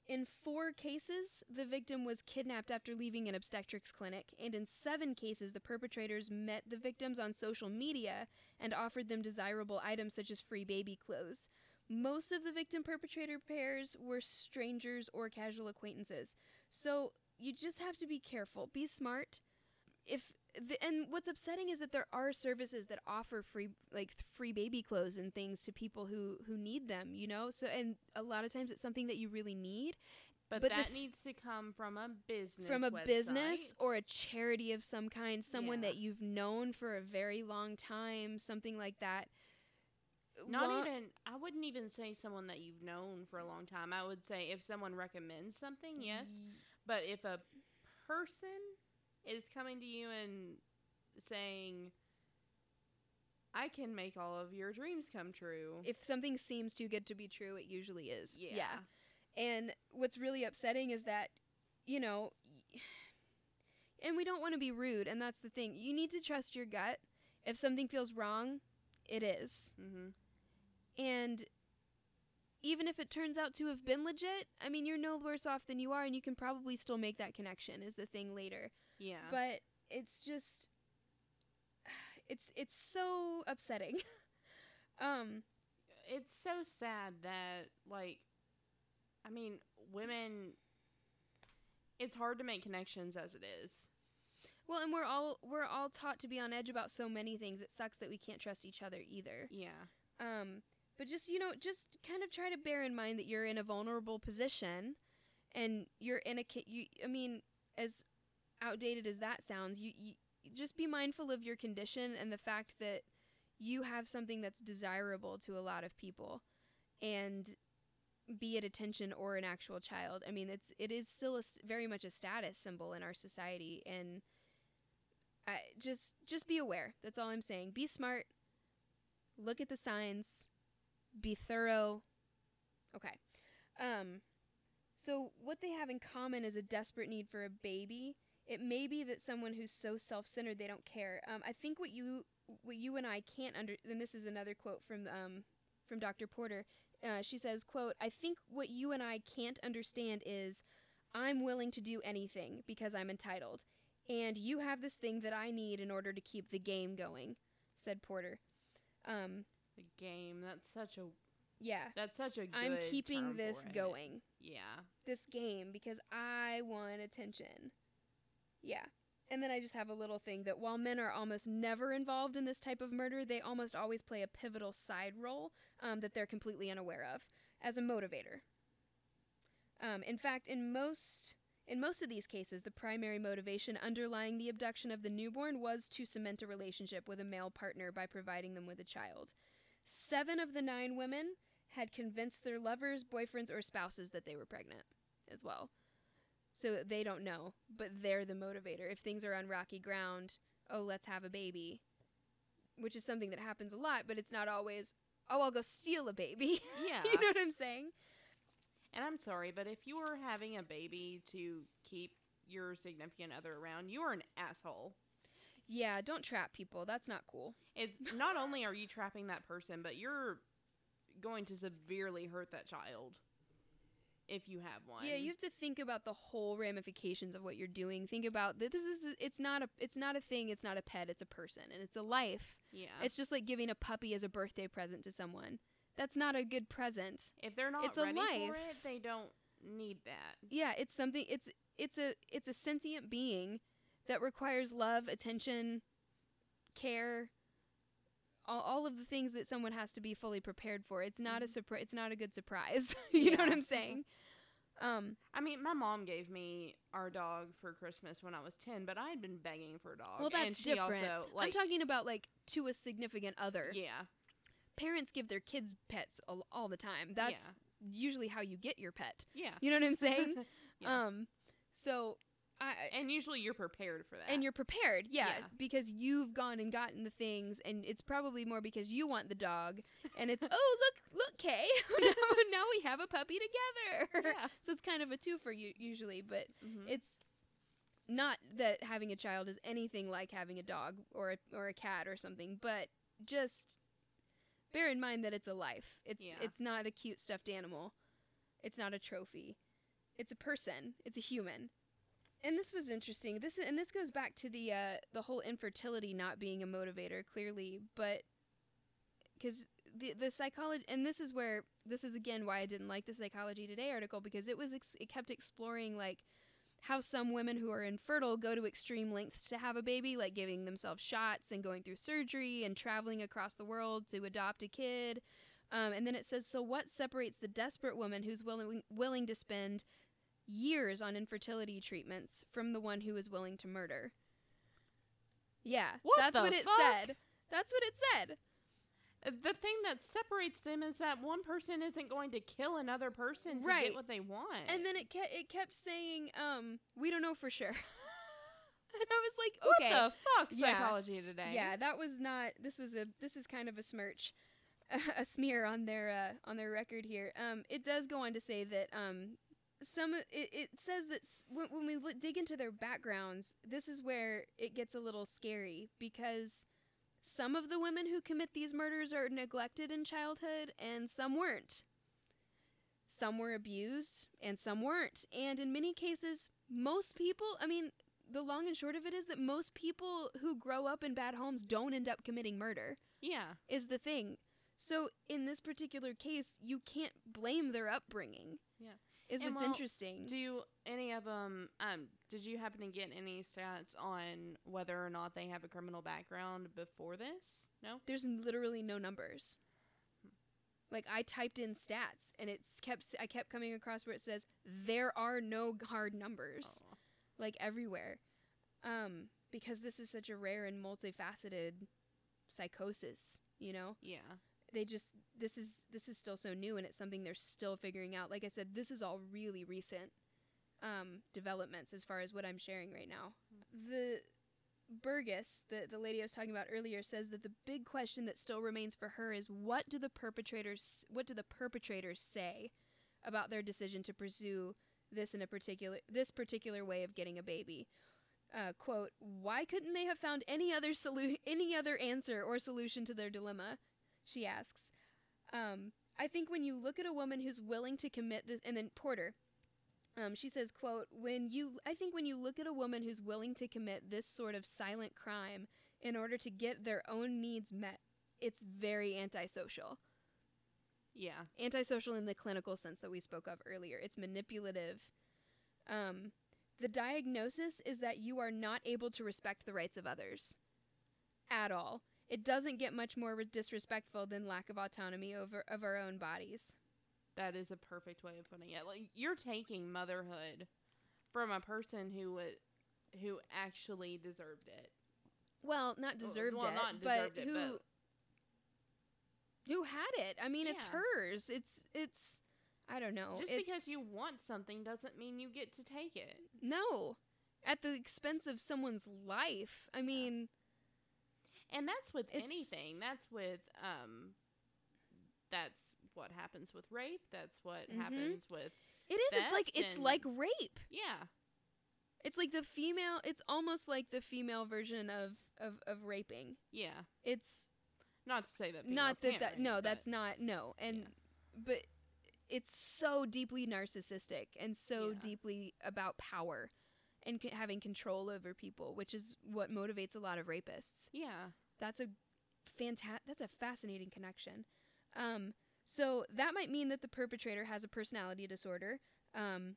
S1: in four cases, the victim was kidnapped after leaving an obstetrics clinic, and in seven cases, the perpetrators met the victims on social media and offered them desirable items such as free baby clothes. Most of the victim perpetrator pairs were strangers or casual acquaintances. So you just have to be careful, be smart. If the, and what's upsetting is that there are services that offer free like free baby clothes and things to people who who need them, you know? So and a lot of times it's something that you really need
S2: But,
S1: but
S2: that
S1: th-
S2: needs to come from a business.
S1: from a business or a charity of some kind, someone
S2: Yeah.
S1: that you've known for a very long time, something like that.
S2: Not even. I wouldn't even say someone that you've known for a long time. I would say if someone recommends something, yes. Mm-hmm. But if a person is coming to you and saying, "I can make all of your dreams come true,"
S1: If something seems too good to be true, it usually is.
S2: yeah,
S1: And what's really upsetting is that, you know, and we don't want to be rude, and that's the thing. You need to trust your gut. If something feels wrong, it is.
S2: hmm
S1: And even if it turns out to have been legit, I mean, you're no worse off than you are, and you can probably still make that connection, is the thing later.
S2: Yeah.
S1: But it's just, <sighs> it's it's so upsetting. <laughs> um,
S2: it's so sad that like i mean women it's hard to make connections as it is
S1: well, and we're all we're all taught to be on edge about so many things. It sucks that we can't trust each other either.
S2: yeah
S1: Um, but just you know, just kind of try to bear in mind that you're in a vulnerable position, and you're in a you. I mean, as outdated as that sounds, you, you just be mindful of your condition and the fact that you have something that's desirable to a lot of people, and be it attention or an actual child. I mean, it's it is still a very much a status symbol in our society, and I just just be aware. That's all I'm saying. Be smart. Look at the signs. Be thorough. Okay. Um so what they have in common is a desperate need for a baby. It may be that someone who's so self-centered they don't care. Um, I think what you what you and I can't under and this is another quote from um from Dr. Porter. Uh, she says, "quote I think what you and I can't understand is I'm willing to do anything because I'm entitled, and you have this thing that I need in order to keep the game going," said Porter. Um,
S2: the game that's such a
S1: yeah,
S2: that's such a
S1: I'm keeping this
S2: for it.
S1: going.
S2: yeah
S1: this game because I want attention. Yeah. And then I just have a little thing that while men are almost never involved in this type of murder, they almost always play a pivotal side role um, that they're completely unaware of as a motivator. Um, in fact, in most in most of these cases, the primary motivation underlying the abduction of the newborn was to cement a relationship with a male partner by providing them with a child. Seven of the nine women had convinced their lovers, boyfriends, or spouses that they were pregnant as well. So they don't know, but they're the motivator. If things are on rocky ground, oh, let's have a baby, which is something that happens a lot, but it's not always, oh, I'll go steal a baby. <laughs>
S2: yeah
S1: you know what I'm saying?
S2: and i'm sorry but if you are having a baby to keep your significant other around you are an asshole
S1: Yeah, don't trap people. That's not cool.
S2: it's not <laughs> only are you trapping that person but you're going to severely hurt that child if you have one
S1: Yeah, you have to think about the whole ramifications of what you're doing. Think about that. This is it's not a it's not a thing. It's not a pet. It's a person, and it's a life.
S2: yeah
S1: It's just like giving a puppy as a birthday present to someone. That's not a good present.
S2: if they're not
S1: it's a
S2: ready for
S1: life.
S2: it they don't need that
S1: Yeah, it's something. It's it's a it's a sentient being that requires love, attention, care. All, all of the things that someone has to be fully prepared for. It's not a
S2: Mhm.
S1: surprise. It's not a good surprise. <laughs> you know what I'm saying? <laughs> Um,
S2: I mean, my mom gave me our dog for Christmas when I was ten, but I had been begging for a dog.
S1: Well,
S2: and
S1: that's different.
S2: Also, like,
S1: I'm talking about like to a significant other.
S2: yeah,
S1: Parents give their kids pets all, all the time. That's usually how you get your pet.
S2: yeah,
S1: You know what I'm saying? <laughs>
S2: Yeah.
S1: Um, so I,
S2: And usually you're prepared for that.
S1: and you're prepared, yeah,
S2: Yeah.
S1: because you've gone and gotten the things, and it's probably more because you want the dog, and it's oh look look Kay, <laughs> <laughs> now, now we have a puppy together.
S2: yeah. <laughs>
S1: so it's kind of a two for you usually, but
S2: Mhm.
S1: it's not that having a child is anything like having a dog or a, or a cat or something, but just bear in mind that it's a life. It's
S2: Yeah.
S1: it's not a cute stuffed animal. It's not a trophy. It's a person. It's a human. And this was interesting. This and this goes back to the uh, the whole infertility not being a motivator clearly, but because the the psychology and this is where this is again why I didn't like the Psychology Today article because it was ex- it kept exploring like how some women who are infertile go to extreme lengths to have a baby, like giving themselves shots and going through surgery and traveling across the world to adopt a kid. Um, and then it says, so what separates the desperate woman who's willing willing to spend years on infertility treatments from the one who was willing to murder? Yeah,
S2: What
S1: that's what it
S2: fuck?
S1: said. That's what it said.
S2: The thing that separates them is that one person isn't going to kill another person to
S1: Right.
S2: get what they want.
S1: And then it kept it kept saying, um, we don't know for sure. <laughs> and I was like, "Okay, what
S2: the fuck,
S1: Yeah.
S2: psychology today?
S1: Yeah, that was not. This was a. This is kind of a smirch, <laughs> a smear on their uh, on their record here. Um, it does go on to say that um, some it, it says that when, when we dig into their backgrounds, this is where it gets a little scary because some of the women who commit these murders are neglected in childhood, and some weren't. Some were abused, and some weren't. And in many cases, most people, I mean, the long and short of it is that most people who grow up in bad homes don't end up committing murder
S2: Yeah.
S1: is the thing so in this particular case you can't blame their upbringing
S2: Yeah.
S1: Is
S2: And
S1: what's
S2: well,
S1: interesting
S2: Do any of them? Um, did you happen to get any stats on whether or not they have a criminal background before this? No.
S1: there's literally no numbers like i typed in stats and it's kept i kept coming across where it says there are no hard numbers
S2: Oh.
S1: like everywhere um because this is such a rare and multifaceted psychosis you know
S2: Yeah.
S1: they just this is this is still so new and it's something they're still figuring out. Like i said this is all really recent um, developments as far as what i'm sharing right now. The burgess the, the lady i was talking about earlier says that the big question that still remains for her is what do the perpetrators what do the perpetrators say about their decision to pursue this in a particular this particular way of getting a baby? Uh, quote why couldn't they have found any other solu- any other answer or solution to their dilemma? she asks. Um, I think when you look at a woman who's willing to commit this, and then Porter, um, she says, "quote When you, I think when you look at a woman who's willing to commit this sort of silent crime in order to get their own needs met, it's very antisocial.
S2: Yeah.
S1: Antisocial in the clinical sense that we spoke of earlier. It's manipulative. Um, the diagnosis is that you are not able to respect the rights of others at all. It doesn't get much more disrespectful than lack of autonomy over of our own bodies.
S2: That is a perfect way of putting it. Like you're taking motherhood from a person who would, who actually deserved it.
S1: Well, not deserved
S2: well,
S1: it,
S2: not
S1: but
S2: it,
S1: who
S2: but-
S1: who had it? I mean, it's hers. It's it's I don't know.
S2: Just
S1: it's,
S2: because you want something doesn't mean you get to take it.
S1: no, at the expense of someone's life. I mean,
S2: And that's with
S1: It's-
S2: anything. That's with um that's what happens with rape. That's what
S1: Mhm.
S2: happens with
S1: it is. It's like it's
S2: and-
S1: like rape.
S2: yeah.
S1: It's like the female. It's almost like the female version of of of raping.
S2: Yeah.
S1: It's
S2: Not to say that
S1: not that that
S2: rape,
S1: no, that's not no, and
S2: Yeah.
S1: but it's so deeply narcissistic and so
S2: Yeah.
S1: deeply about power and c- having control over people, which is what motivates a lot of rapists.
S2: yeah.
S1: That's a fantastic. That's a fascinating connection. Um, so that might mean that the perpetrator has a personality disorder, um,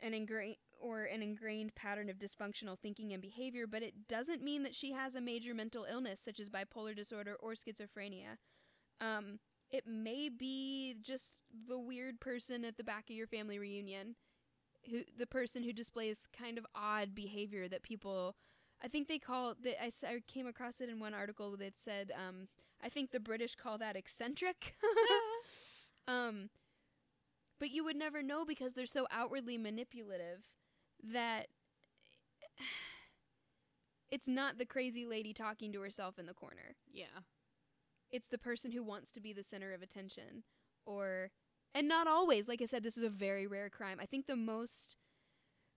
S1: an ingrained or an ingrained pattern of dysfunctional thinking and behavior, but it doesn't mean that she has a major mental illness such as bipolar disorder or schizophrenia. Um, it may be just the weird person at the back of your family reunion, who the person who displays kind of odd behavior that people I think they call that I, I came across it in one article that said um, I think the British call that eccentric. <laughs> <laughs> um, but you would never know because they're so outwardly manipulative that <sighs> it's not the crazy lady talking to herself in the corner.
S2: Yeah.
S1: It's the person who wants to be the center of attention or and not always. Like I said this is a very rare crime. I think the most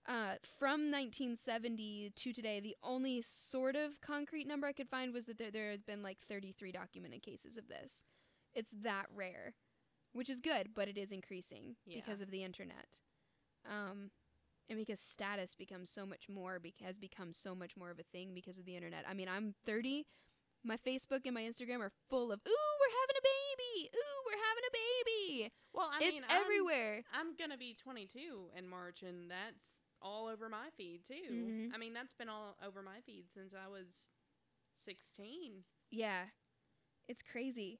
S1: uh, from 1970 to today, the only sort of concrete number I could find was that there, there has been like 33 documented cases of this. It's that rare, which is good, but it is increasing
S2: Yeah.
S1: because of the internet. Um, and because status becomes so much more, has become so much more of a thing because of the internet. I mean, I'm 30. My Facebook and my Instagram are full of, ooh, we're having a baby. Ooh, we're having a baby.
S2: Well, I
S1: it's
S2: mean, I'm-
S1: everywhere.
S2: I'm gonna be 22 in March, and that's all over my feed too.
S1: Mhm.
S2: I mean, that's been all over my feed since I was 16.
S1: Yeah. It's crazy.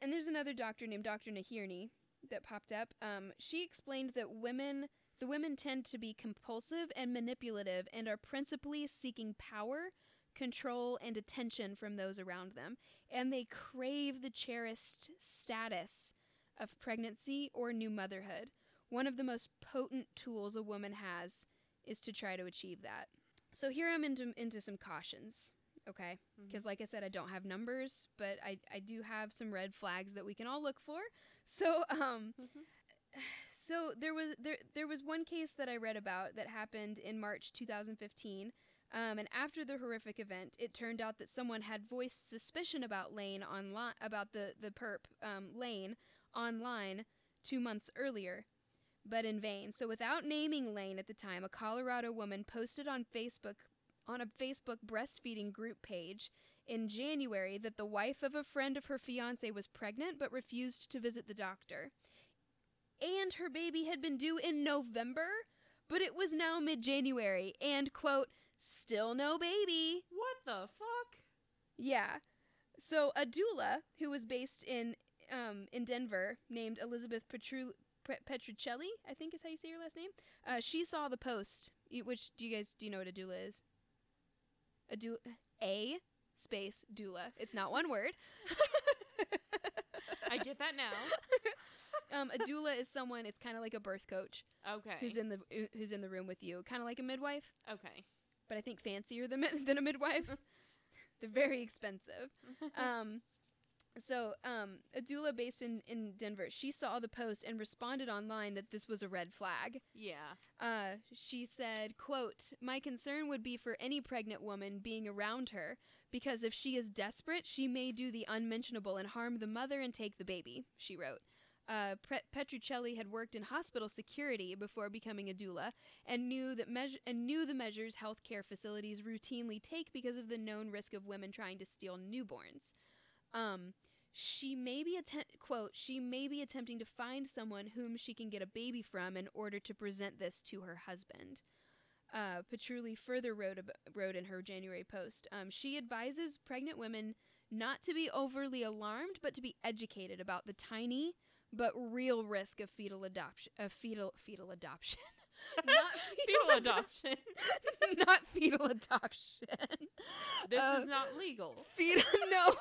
S1: And there's another doctor named Dr. Nahirni that popped up. Um, she explained that women, the women tend to be compulsive and manipulative and are principally seeking power, control, and attention from those around them. And they crave the cherished status of pregnancy or new motherhood. One of the most potent tools a woman has is to try to achieve that. So here I'm into, into some cautions, okay? Because like i said i don't have numbers but I, I do have some red flags that we can all look for <laughs> so um
S2: Mhm. <sighs>
S1: so there was there there was one case that i read about that happened in march 2015 um, and after the horrific event it turned out that someone had voiced suspicion about lane online about the the perp um, lane online two months earlier but in vain so without naming lane at the time a colorado woman posted on facebook on a Facebook breastfeeding group page in January that the wife of a friend of her fiance was pregnant but refused to visit the doctor. And her baby had been due in November, but it was now mid January and, quote, still no baby.
S2: What the fuck?
S1: Yeah. So a doula who was based in um, in Denver, named Elizabeth Petru- Petruccelli, I think is how you say your last name. Uh, she saw the post. Which do you guys do you know what a doula is? A doula, a space doula. It's not one word. <laughs>
S2: I get that now. <laughs>
S1: um, a doula is someone. It's kind of like a birth coach
S2: Okay.
S1: who's in the who's in the room with you, kind of like a midwife.
S2: okay.
S1: but I think fancier than, <laughs> than a midwife. They're very expensive. Um, so, um, a doula based in, in Denver, she saw the post and responded online that this was a red flag.
S2: yeah.
S1: Uh, she said, quote, My concern would be for any pregnant woman being around her, because if she is desperate, she may do the unmentionable and harm the mother and take the baby, she wrote. Uh, Pre- Petruccelli had worked in hospital security before becoming a doula and knew that meas- and knew the measures healthcare facilities routinely take because of the known risk of women trying to steal newborns. Um, she may be attempt quote she may be attempting to find someone whom she can get a baby from in order to present this to her husband. Uh, Petrulli further wrote ab- wrote in her January post. Um, she advises pregnant women not to be overly alarmed, but to be educated about the tiny but real risk of fetal adoption. Of fetal fetal adoption. <laughs> not <laughs>
S2: Fetal
S1: adop-
S2: adoption. <laughs>
S1: not fetal adoption.
S2: This
S1: Uh,
S2: is not legal.
S1: fetal. <laughs> No.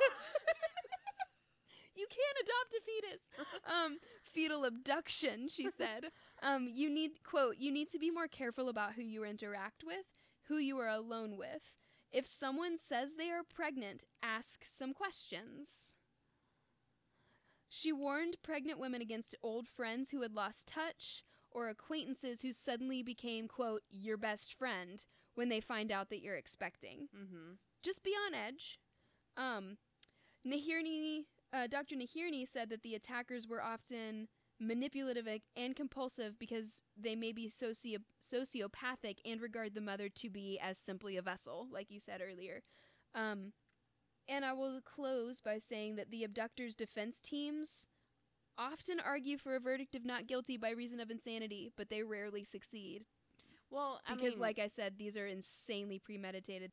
S1: you can't adopt a fetus. Um, fetal abduction. She said. Um, you need quote. You need to be more careful about who you interact with, who you are alone with. If someone says they are pregnant, ask some questions. She warned pregnant women against old friends who had lost touch or acquaintances who suddenly became, quote, your best friend when they find out that you're expecting.
S2: Mm-hmm.
S1: Just be on edge. Um, Nahirni, uh, Dr. Nahirni said that the attackers were often manipulative and compulsive because they may be socio- sociopathic and regard the mother to be as simply a vessel, like you said earlier. Um, and I will close by saying that the abductors' defense teams often argue for a verdict of not guilty by reason of insanity, but they rarely succeed.
S2: Well, I
S1: Because,
S2: mean,
S1: like I said, these are insanely premeditated.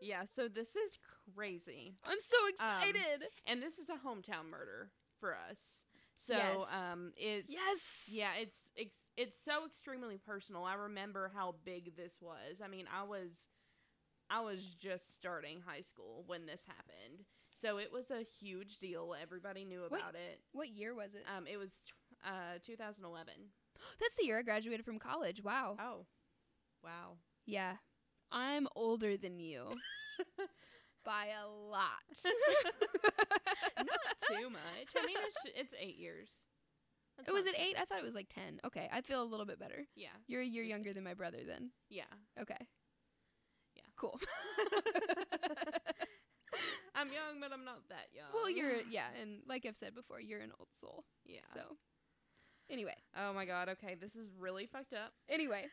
S2: yeah. So this is crazy,
S1: I'm so excited!
S2: and this is a hometown murder for us. So,
S1: Yes.
S2: um, it's
S1: yes!
S2: yeah, it's it's it's so extremely personal. I remember how big this was. I mean, I was I was just starting high school when this happened. So it was a huge deal. Everybody knew about it.
S1: What year was it?
S2: Um, it was uh 2011. <gasps>
S1: That's the year I graduated from college. Wow.
S2: Oh, wow.
S1: Yeah. I'm older than you <laughs> by a lot. <laughs>
S2: Not too much. I mean, it's, it's eight years. That's
S1: it was at eight. I thought it was like ten. Okay, I feel a little bit better.
S2: Yeah.
S1: You're a year younger than my brother then.
S2: Yeah.
S1: Okay. Cool. <laughs>
S2: I'm young, but I'm not that young.
S1: well, you're <laughs> yeah, and like I've said before, you're an old soul.
S2: Yeah.
S1: So, anyway,
S2: Oh my god. Okay, this is really fucked up.
S1: anyway,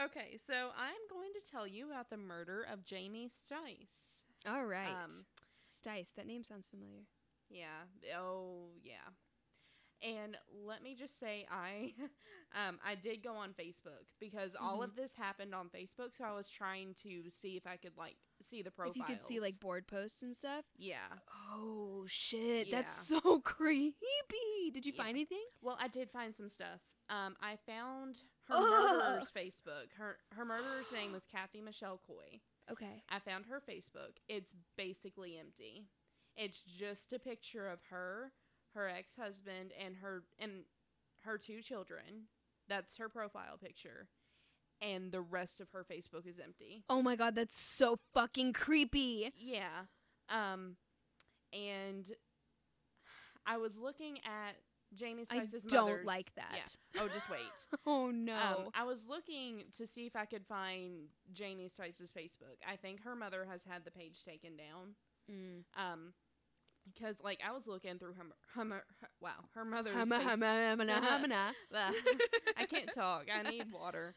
S2: Okay, so I'm going to tell you about the murder of Jamie Stice.
S1: all right.
S2: Um,
S1: Stice. That name sounds familiar.
S2: Yeah. Oh, yeah. And let me just say, I, <laughs> um, I did go on Facebook because all
S1: Mm-hmm.
S2: of this happened on Facebook. So I was trying to see if I could like see the profiles.
S1: If you could see like board posts and stuff.
S2: yeah.
S1: Oh shit, that's so <laughs> creepy. Did you
S2: Yeah.
S1: find anything?
S2: Well, I did find some stuff. Um, I found her
S1: Ugh.
S2: murderer's Facebook. Her her murderer's name was Kathy Michelle Coy.
S1: Okay.
S2: I found her Facebook. It's basically empty. It's just a picture of her, her ex-husband, and her and her two children. That's her profile picture. And the rest of her Facebook is empty.
S1: Oh my god, that's so fucking creepy.
S2: Yeah. Um and I was looking at Jamie
S1: I
S2: Stice's
S1: don't
S2: mother's-
S1: like that.
S2: Yeah. Oh, just wait. <laughs>
S1: Oh no.
S2: Um, I was looking to see if I could find Jamie Stice's Facebook. I think her mother has had the page taken down.
S1: Mm.
S2: Um, because like I was looking through her, her, her wow, her mother's.
S1: Humma, humma, humma.
S2: Ugh. I can't talk. I need water.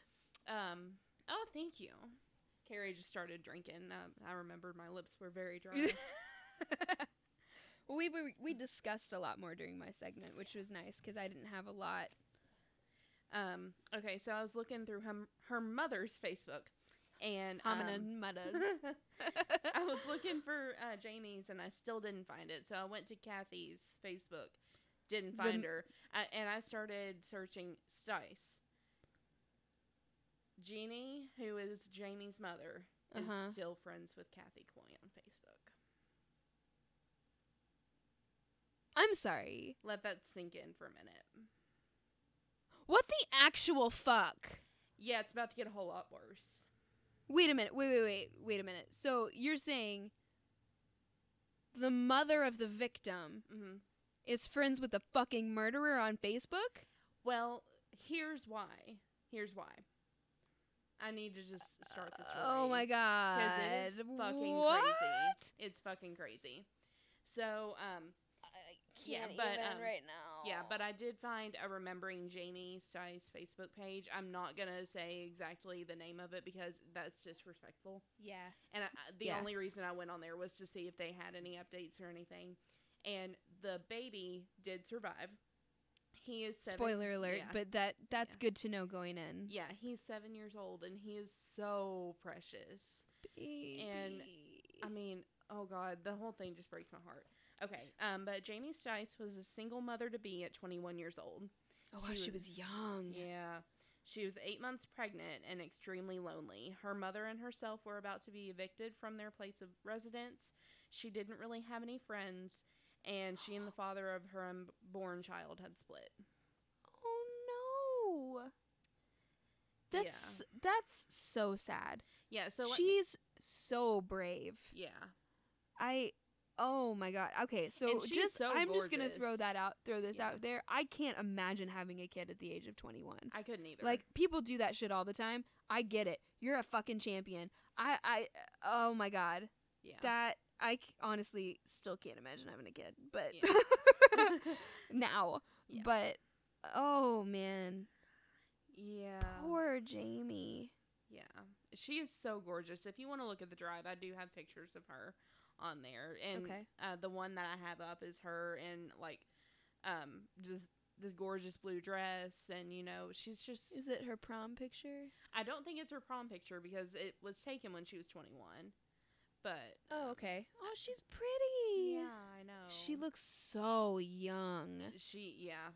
S2: Um. Oh, thank you. Carrie just started drinking. Um, I remembered my lips were very dry.
S1: well, <laughs> we, we we discussed a lot more during my segment, which was nice because I didn't have a lot.
S2: um. Okay, so I was looking through her her mother's Facebook, and
S1: Homina
S2: um,
S1: muddas. <laughs>
S2: I was looking for uh, Jamie's and I still didn't find it. So I went to Kathy's Facebook, didn't
S1: The-
S2: find her, uh, and I started searching Stice. Jeannie, who is Jamie's mother, is
S1: Uh-huh.
S2: still friends with Kathy Coy on Facebook.
S1: I'm sorry.
S2: Let that sink in for a minute.
S1: What the actual fuck?
S2: Yeah, it's about to get a whole lot worse.
S1: Wait a minute. Wait, wait, wait. Wait a minute. So you're saying the mother of the victim
S2: hmm
S1: is friends with the fucking murderer on Facebook?
S2: Well, here's why. Here's why. I need to just start the story.
S1: Oh my god.
S2: because it is fucking
S1: what?
S2: crazy. It's fucking crazy. So, um,
S1: I
S2: Yeah,
S1: can't
S2: but,
S1: even
S2: um,
S1: right now.
S2: yeah, but I did find a remembering Jamie Stice Facebook page. I'm not gonna say exactly the name of it because that's disrespectful.
S1: yeah.
S2: And I, the
S1: Yeah.
S2: only reason I went on there was to see if they had any updates or anything. And the baby did survive. He is seven,
S1: Spoiler alert,
S2: yeah.
S1: but that that's
S2: Yeah.
S1: good to know going in.
S2: Yeah, he's seven years old and he is so precious. And, I mean, oh god, the whole thing just breaks my heart. Okay, um, but Jamie Stice was a single mother to be at 21 years old.
S1: oh, wow,
S2: she
S1: she
S2: was-
S1: was young.
S2: Yeah, she was eight months pregnant and extremely lonely. Her mother and herself were about to be evicted from their place of residence. She didn't really have any friends, and she and the father of her unborn child had split.
S1: Oh no. That's that's so sad.
S2: Yeah, so
S1: She's so brave.
S2: yeah,
S1: I oh my god. Okay, so just
S2: so
S1: I'm just going to throw that out throw this
S2: Yeah.
S1: out there. I can't imagine having a kid at the age of 21.
S2: I couldn't either.
S1: Like people do that shit all the time. I get it. You're a fucking champion. I I oh my god.
S2: yeah,
S1: That I c- honestly still can't imagine having a kid, but
S2: Yeah. <laughs> <laughs>
S1: now.
S2: Yeah.
S1: But oh man,
S2: yeah.
S1: poor Jamie.
S2: Yeah, she is so gorgeous. If you want to look at the drive, I do have pictures of her on there, and
S1: Okay.
S2: uh, the one that I have up is her in like um just this gorgeous blue dress, and you know she's just.
S1: Is it her prom picture?
S2: I don't think it's her prom picture because it was taken when she was twenty one, but
S1: Oh, okay. Oh, she's pretty.
S2: yeah, I know
S1: She looks so young.
S2: She yeah.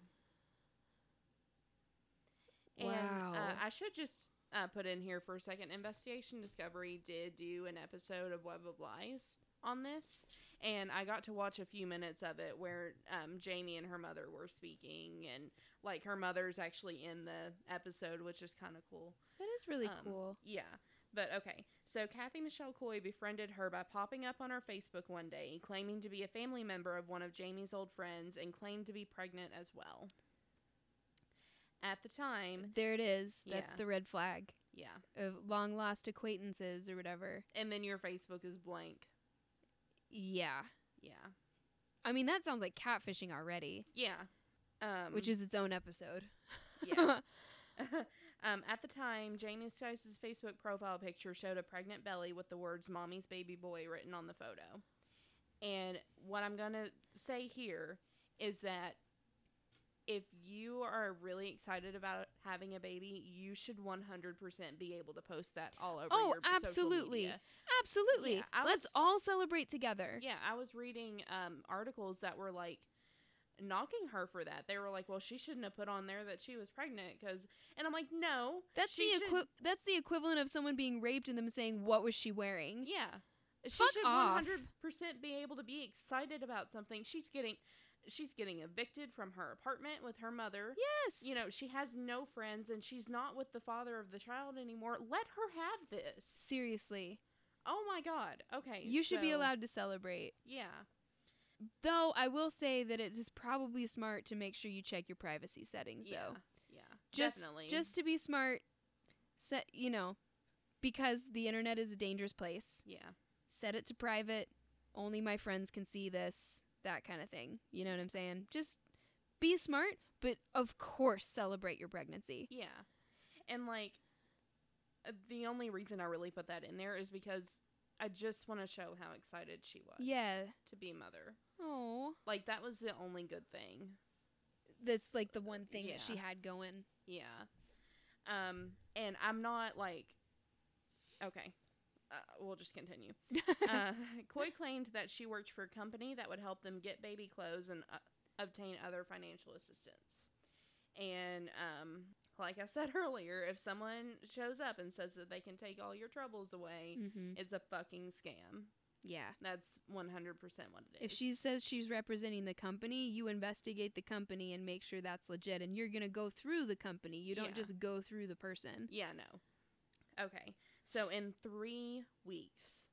S2: And
S1: Wow.
S2: uh, I should just uh, put in here for a second. Investigation Discovery did do an episode of Web of Lies on this, and I got to watch a few minutes of it where um, Jamie and her mother were speaking, and like her mother's actually in the episode, which is kind of cool.
S1: That is really
S2: Um,
S1: cool.
S2: Yeah, But okay, so Kathy Michelle Coy befriended her by popping up on her Facebook one day, claiming to be a family member of one of Jamie's old friends, and claimed to be pregnant as well. At the time,
S1: There it is. That's
S2: Yeah.
S1: the red flag
S2: yeah,
S1: of long lost acquaintances or whatever.
S2: and then your Facebook is blank.
S1: Yeah.
S2: Yeah,
S1: I mean, that sounds like catfishing already,
S2: yeah. Um,
S1: which is its own episode.
S2: yeah. <laughs> <laughs> um, at the time, Jamie Stice's Facebook profile picture showed a pregnant belly with the words "Mommy's baby boy" written on the photo. And what I'm gonna say here is that if you are really excited about having a baby, you should 100% be able to post that all over.
S1: Oh,
S2: your social
S1: absolutely. Absolutely.
S2: Yeah,
S1: Let's
S2: was-
S1: all celebrate together.
S2: Yeah, I was reading um, articles that were like knocking her for that. They were like, "Well, she shouldn't have put on there that she was pregnant," because, and I'm like, "No,
S1: That's the equi- that's the equivalent of someone being raped and them saying, "What was she wearing?"
S2: Yeah. She should
S1: off.
S2: 100% be able to be excited about something. She's getting she's getting evicted from her apartment with her mother.
S1: Yes.
S2: You know, she has no friends and she's not with the father of the child anymore. Let her have this.
S1: seriously,
S2: Oh my god. Okay.
S1: you should be allowed to celebrate.
S2: Yeah.
S1: Though I will say that it is probably smart to make sure you check your privacy settings
S2: Yeah.
S1: though.
S2: Yeah.
S1: Just
S2: definitely.
S1: just to be smart, set, you know, because the internet is a dangerous place.
S2: Yeah.
S1: Set it to private. Only my friends can see this. That kind of thing. You know what I'm saying? Just be smart, but of course celebrate your pregnancy.
S2: Yeah. And like uh, the only reason I really put that in there is because I just want to show how excited she was.
S1: Yeah.
S2: To be mother.
S1: Oh,
S2: Like that was the only good thing.
S1: that's like the one thing that she had going.
S2: Yeah. Um, and I'm not like, okay, uh, we'll just continue. <laughs> uh, Coy claimed that she worked for a company that would help them get baby clothes and uh, obtain other financial assistance. And um, like I said <laughs> earlier, if someone shows up and says that they can take all your troubles away,
S1: mm-hmm.
S2: it's a fucking scam.
S1: Yeah.
S2: That's 100% what it is.
S1: If she says she's representing the company, you investigate the company and make sure that's legit. And you're going to go through the company. You don't
S2: Yeah.
S1: just go through the person.
S2: Yeah, no. Okay. So in three weeks,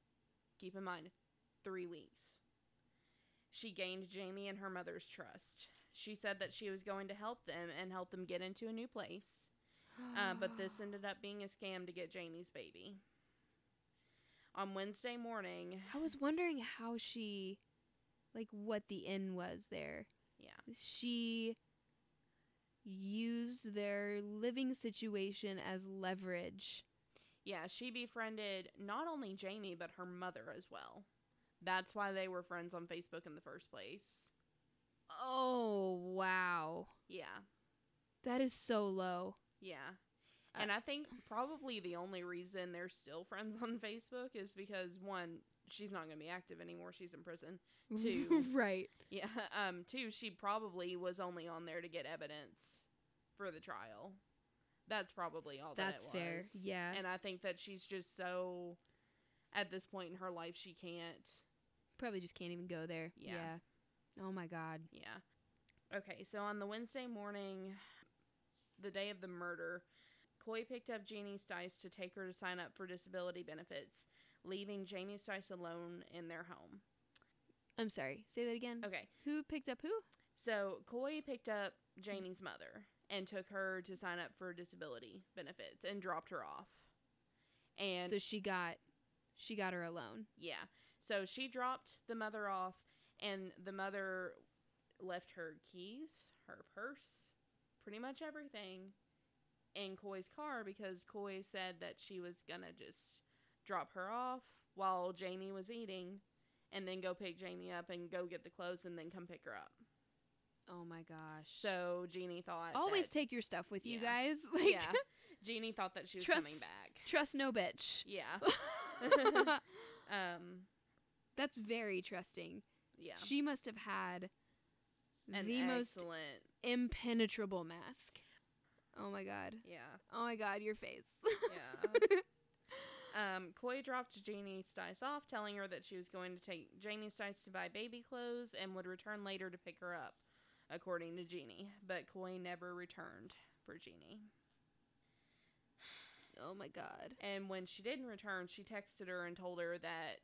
S2: keep in mind, three weeks, she gained Jamie and her mother's trust. She said that she was going to help them and help them get into a new place. Uh, but this <gasps> ended up being a scam to get Jamie's baby. On Wednesday morning,
S1: I was wondering how she, like, what the end was there.
S2: yeah,
S1: She used their living situation as leverage.
S2: Yeah, she befriended not only Jamie but her mother as well. That's why they were friends on Facebook in the first place.
S1: Oh, wow.
S2: Yeah.
S1: That is so low.
S2: Yeah.
S1: Uh,
S2: And I think probably the only reason they're still friends on Facebook is because one, she's not going to be active anymore. She's in prison. <laughs> Two.
S1: right.
S2: Yeah. <laughs> Um. Two, she probably was only on there to get evidence for the trial. That's probably all that
S1: That's
S2: it
S1: fair.
S2: was.
S1: Yeah.
S2: And I think that she's just so at this point in her life she can't.
S1: Probably just can't even go there.
S2: Yeah.
S1: yeah. Oh, my God.
S2: Yeah. Okay, so on the Wednesday morning, the day of the murder, Coy picked up Jeannie Stice to take her to sign up for disability benefits, leaving Jamie Stice alone in their home.
S1: I'm sorry. Say that again.
S2: Okay,
S1: Who picked up who?
S2: so Coy picked up Jamie's mother and took her to sign up for disability benefits and dropped her off. And
S1: so she got she got her alone.
S2: Yeah. So she dropped the mother off, and the mother left her keys, her purse, pretty much everything in Coy's car because Coy said that she was gonna just drop her off while Jamie was eating and then go pick Jamie up and go get the clothes and then come pick her up.
S1: Oh my gosh.
S2: So Jeannie thought
S1: always
S2: that,
S1: take your stuff with you
S2: Yeah.
S1: guys. <laughs> Like
S2: yeah. <laughs> Jeannie thought that she was
S1: Trust-
S2: coming back.
S1: trust no bitch.
S2: Yeah. <laughs> um
S1: That's very trusting.
S2: yeah.
S1: She must have had
S2: An
S1: the most impenetrable mask. Oh my god.
S2: yeah.
S1: Oh my god, your face.
S2: Yeah. um, Coy dropped Janie Stice off, telling her that she was going to take Jamie Stice to buy baby clothes and would return later to pick her up, according to Jeannie. But Coy never returned for Jeannie.
S1: Oh my god.
S2: And when she didn't return, she texted her and told her that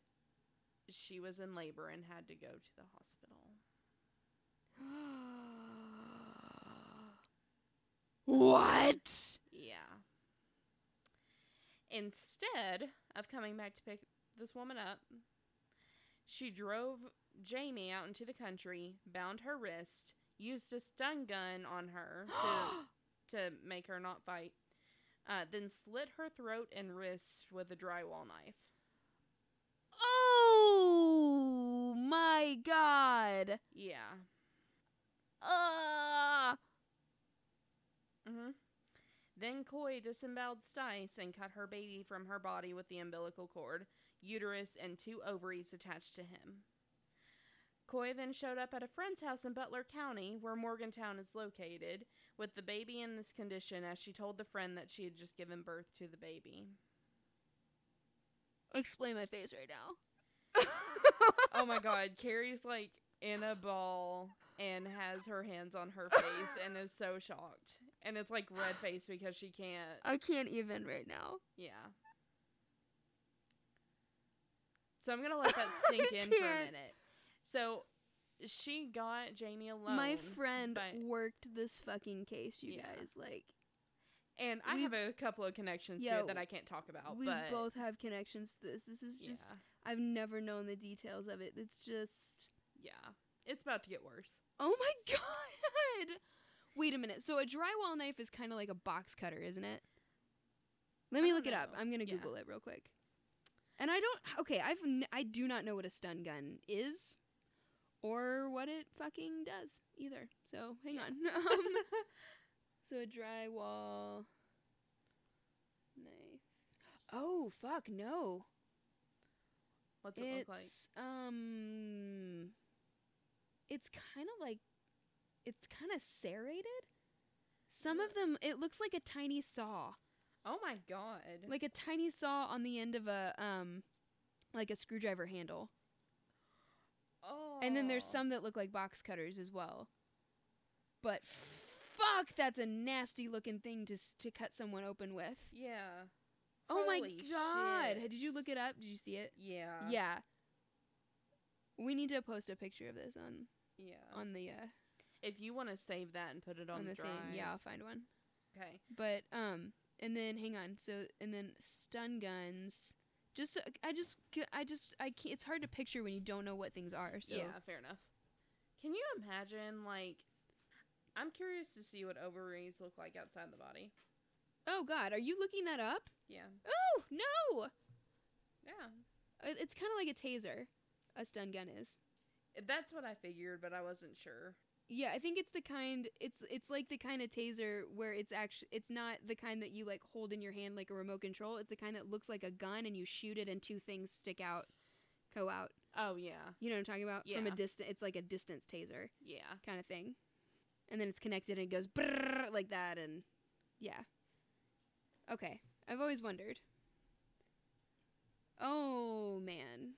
S2: she was in labor and had to go to the hospital. <gasps>
S1: what?
S2: Yeah. Instead of coming back to pick this woman up, she drove Jamie out into the country, bound her wrist, used a stun gun on her <gasps> to, to make her not fight, uh, then slit her throat and wrist with a drywall knife.
S1: oh my god.
S2: Yeah.
S1: Uh,
S2: hmm Then Coy disemboweled Stice and cut her baby from her body with the umbilical cord, uterus, and two ovaries attached to him. Coy then showed up at a friend's house in Butler County, where Morgantown is located, with the baby in this condition as she told the friend that she had just given birth to the baby.
S1: explain my face right now.
S2: Oh my god, Carrie's like in a ball and has her hands on her face and is so shocked. And it's like red face because she can't.
S1: I can't even right now.
S2: Yeah. So I'm gonna let that sink <laughs> in for a minute. So she got Jamie alone.
S1: my friend worked this fucking case, you
S2: Yeah.
S1: guys. Like,
S2: and I
S1: we-
S2: have a couple of connections to
S1: Yeah,
S2: it that I can't talk about.
S1: we
S2: but
S1: both have connections to this. This is just,
S2: yeah,
S1: I've never known the details of it. It's just,
S2: yeah, it's about to get worse.
S1: oh my <laughs> god. Wait a minute. So a drywall knife is kind of like a box cutter, isn't it? Let me look it up. I'm gonna
S2: Yeah.
S1: Google it real quick. And I don't. Okay, I've n- I do not know what a stun gun is, or what it fucking does either. So hang
S2: Yeah.
S1: on. <laughs> um, so a drywall knife. Oh fuck no!
S2: What's it
S1: it's
S2: look like?
S1: um, it's kind of like, it's kind of serrated. Some of them, it looks like a tiny saw,
S2: Oh my god!
S1: like a tiny saw on the end of a um, like a screwdriver handle.
S2: Oh,
S1: And then there's some that look like box cutters as well. But fuck, that's a nasty looking thing to s- to cut someone open with.
S2: Yeah,
S1: Oh my god!
S2: shit.
S1: Did you look it up? Did you see it?
S2: yeah,
S1: yeah. We need to post a picture of this on
S2: yeah.
S1: on the uh,
S2: If you want to save that and put it on,
S1: on the
S2: drive,
S1: thing. Yeah, I'll find one.
S2: Okay.
S1: But um, and then hang on. So and then stun guns. Just I just I just I can't. It's hard to picture when you don't know what things are. So
S2: Yeah, fair enough. Can you imagine like? I'm curious to see what ovaries look like outside the body.
S1: oh god, are you looking that up?
S2: Yeah,
S1: Oh no!
S2: yeah.
S1: Uh, It's kind of like a taser. A stun gun is.
S2: That's what I figured, but I wasn't sure.
S1: Yeah, I think it's the kind. It's it's like the kind of taser where it's actually it's not the kind that you like hold in your hand like a remote control. It's the kind that looks like a gun and you shoot it and two things stick out, go out.
S2: Oh yeah,
S1: You know what I'm talking about? From a distance, it's like a distance taser
S2: yeah.
S1: kind of thing, and then it's connected and it goes brrrr like that and yeah. Okay, I've always wondered. Oh man,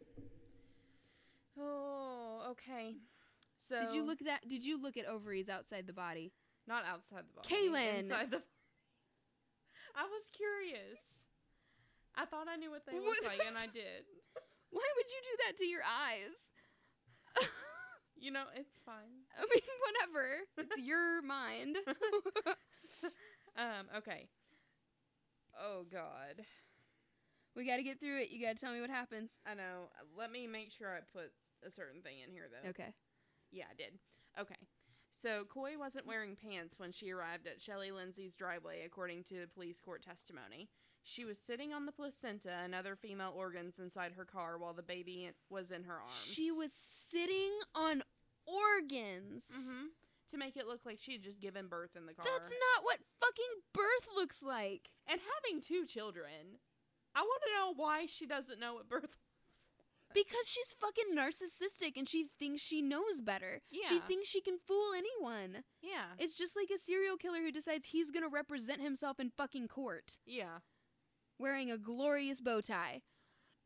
S2: Oh, okay. So
S1: did you look that? Did you look at ovaries outside the body?
S2: Not outside the body.
S1: Kaylin!
S2: Inside the. <laughs> I was curious. I thought I knew what they looked like, and I did. <laughs>
S1: Why would you do that to your eyes? <laughs>
S2: You know, it's fine.
S1: I mean, whatever. It's your mind.
S2: Um. Okay. Oh God.
S1: we got to get through it. You got to tell me what happens.
S2: I know. Let me make sure I put a certain thing in here, though.
S1: Okay.
S2: Yeah, I did. Okay. So Coy wasn't wearing pants when she arrived at Shelley Lindsay's driveway, according to police court testimony. She was sitting on the placenta and other female organs inside her car while the baby was in her arms.
S1: She was sitting on organs.
S2: hmm to make it look like she had just given birth in the car.
S1: That's not what fucking birth looks like.
S2: and having two children. I want to know why she doesn't know what birth.
S1: Because she's fucking narcissistic and she thinks she knows better.
S2: Yeah.
S1: She thinks she can fool anyone.
S2: Yeah.
S1: It's just like a serial killer who decides he's going to represent himself in fucking court
S2: yeah.
S1: wearing a glorious bow tie.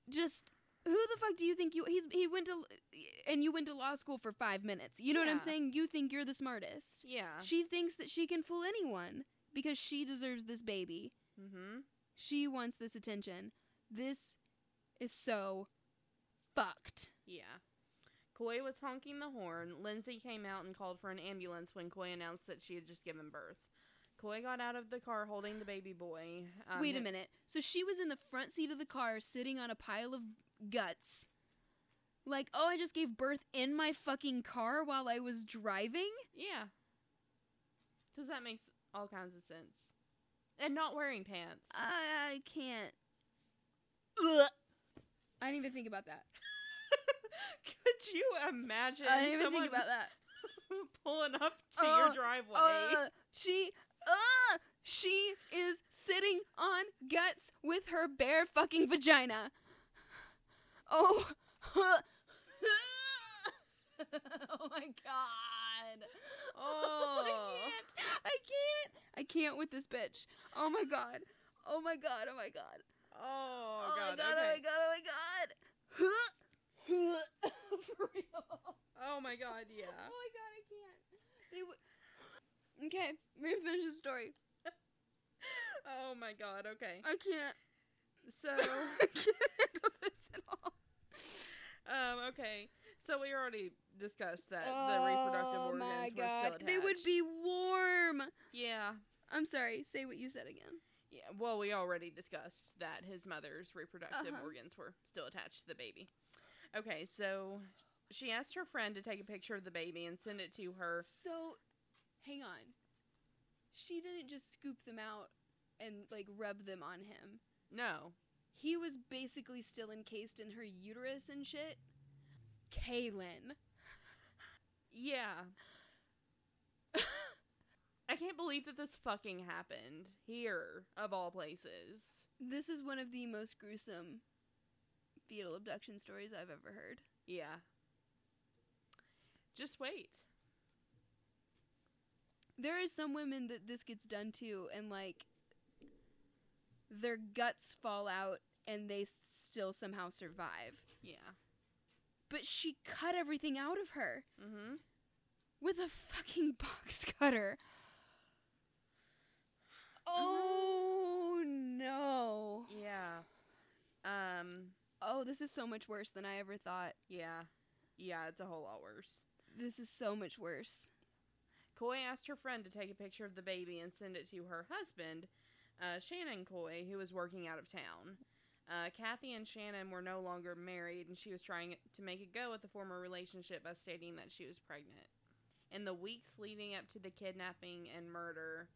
S1: Just who the fuck do you think you he's he went to and you went to law school for 5 minutes. You know what I'm
S2: Yeah.
S1: saying? You think you're the smartest.
S2: Yeah.
S1: She thinks that she can fool anyone because she deserves this baby.
S2: mm-hmm.
S1: She wants this attention. This is so fucked.
S2: Yeah. Coy was honking the horn. Lindsay came out and called for an ambulance when Coy announced that she had just given birth. Coy got out of the car holding the baby boy. Um,
S1: Wait a minute. So she was in the front seat of the car sitting on a pile of guts. Like, oh, I just gave birth in my fucking car while I was driving?
S2: Yeah. Does that make all kinds of sense? And not wearing pants.
S1: I, I can't. Ugh. I didn't even think about that.
S2: Could you imagine
S1: I didn't even
S2: someone
S1: think about that. <laughs>
S2: pulling up to
S1: Uh,
S2: your driveway?
S1: Uh, she, uh, she is sitting on guts with her bare fucking vagina. Oh. <laughs> oh my god. <laughs>
S2: oh.
S1: I can't. I can't. I can't with this bitch. Oh my god. Oh my god. Oh my god.
S2: Oh,
S1: Oh,
S2: God.
S1: my god.
S2: okay.
S1: Oh my god. Oh my god. <laughs> For real.
S2: Oh my god, yeah. <laughs>
S1: Oh my god, I can't. They would. Okay, we're gonna finish the story. <laughs>
S2: Oh my god, okay.
S1: I can't.
S2: So,
S1: I can't handle this at all.
S2: um, okay. So we already discussed that the reproductive
S1: oh
S2: organs
S1: my
S2: were
S1: god,
S2: still attached.
S1: they would be warm.
S2: Yeah.
S1: I'm sorry. Say what you said again.
S2: Yeah, well, we already discussed that his mother's reproductive
S1: Uh-huh.
S2: organs were still attached to the baby. Okay, so she asked her friend to take a picture of the baby and send it to her.
S1: So, hang on. She didn't just scoop them out and like rub them on him.
S2: No.
S1: He was basically still encased in her uterus and shit. Kaylin.
S2: Yeah. <laughs> I can't believe that this fucking happened here, of all places.
S1: This is one of the most gruesome fetal abduction stories I've ever heard.
S2: Yeah. Just wait.
S1: There are some women that this gets done to, and like their guts fall out and they still somehow survive.
S2: Yeah.
S1: But she cut everything out of her
S2: Mm-hmm.
S1: with a fucking <laughs> box cutter. Oh no.
S2: Yeah. Um.
S1: Oh, this is so much worse than I ever thought.
S2: Yeah. Yeah. It's a whole lot worse.
S1: This is so much worse.
S2: Coy asked her friend to take a picture of the baby and send it to her husband, uh, Shannon Coy, who was working out of town. Uh, Kathy and Shannon were no longer married, and she was trying to make a go at the former relationship by stating that she was pregnant. In the weeks leading up to the kidnapping and murder,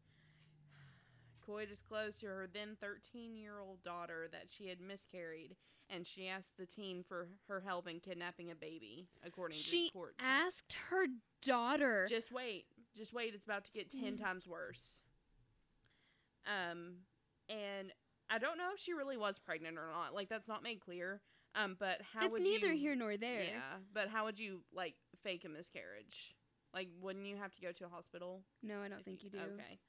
S2: Coy disclosed to her then 13 year old daughter that she had miscarried, and she asked the teen for her help in kidnapping a baby, according
S1: She
S2: to court.
S1: She asked her daughter.
S2: Just wait. Just wait. It's about to get 10
S1: Mm.
S2: times worse. Um, and I don't know if she really was pregnant or not. Like, that's not made clear. Um, but how
S1: it's
S2: would
S1: neither
S2: you,
S1: here nor there.
S2: Yeah, but how would you, like, fake a miscarriage? Like, wouldn't you have to go to a hospital?
S1: No, I don't think you do.
S2: Okay.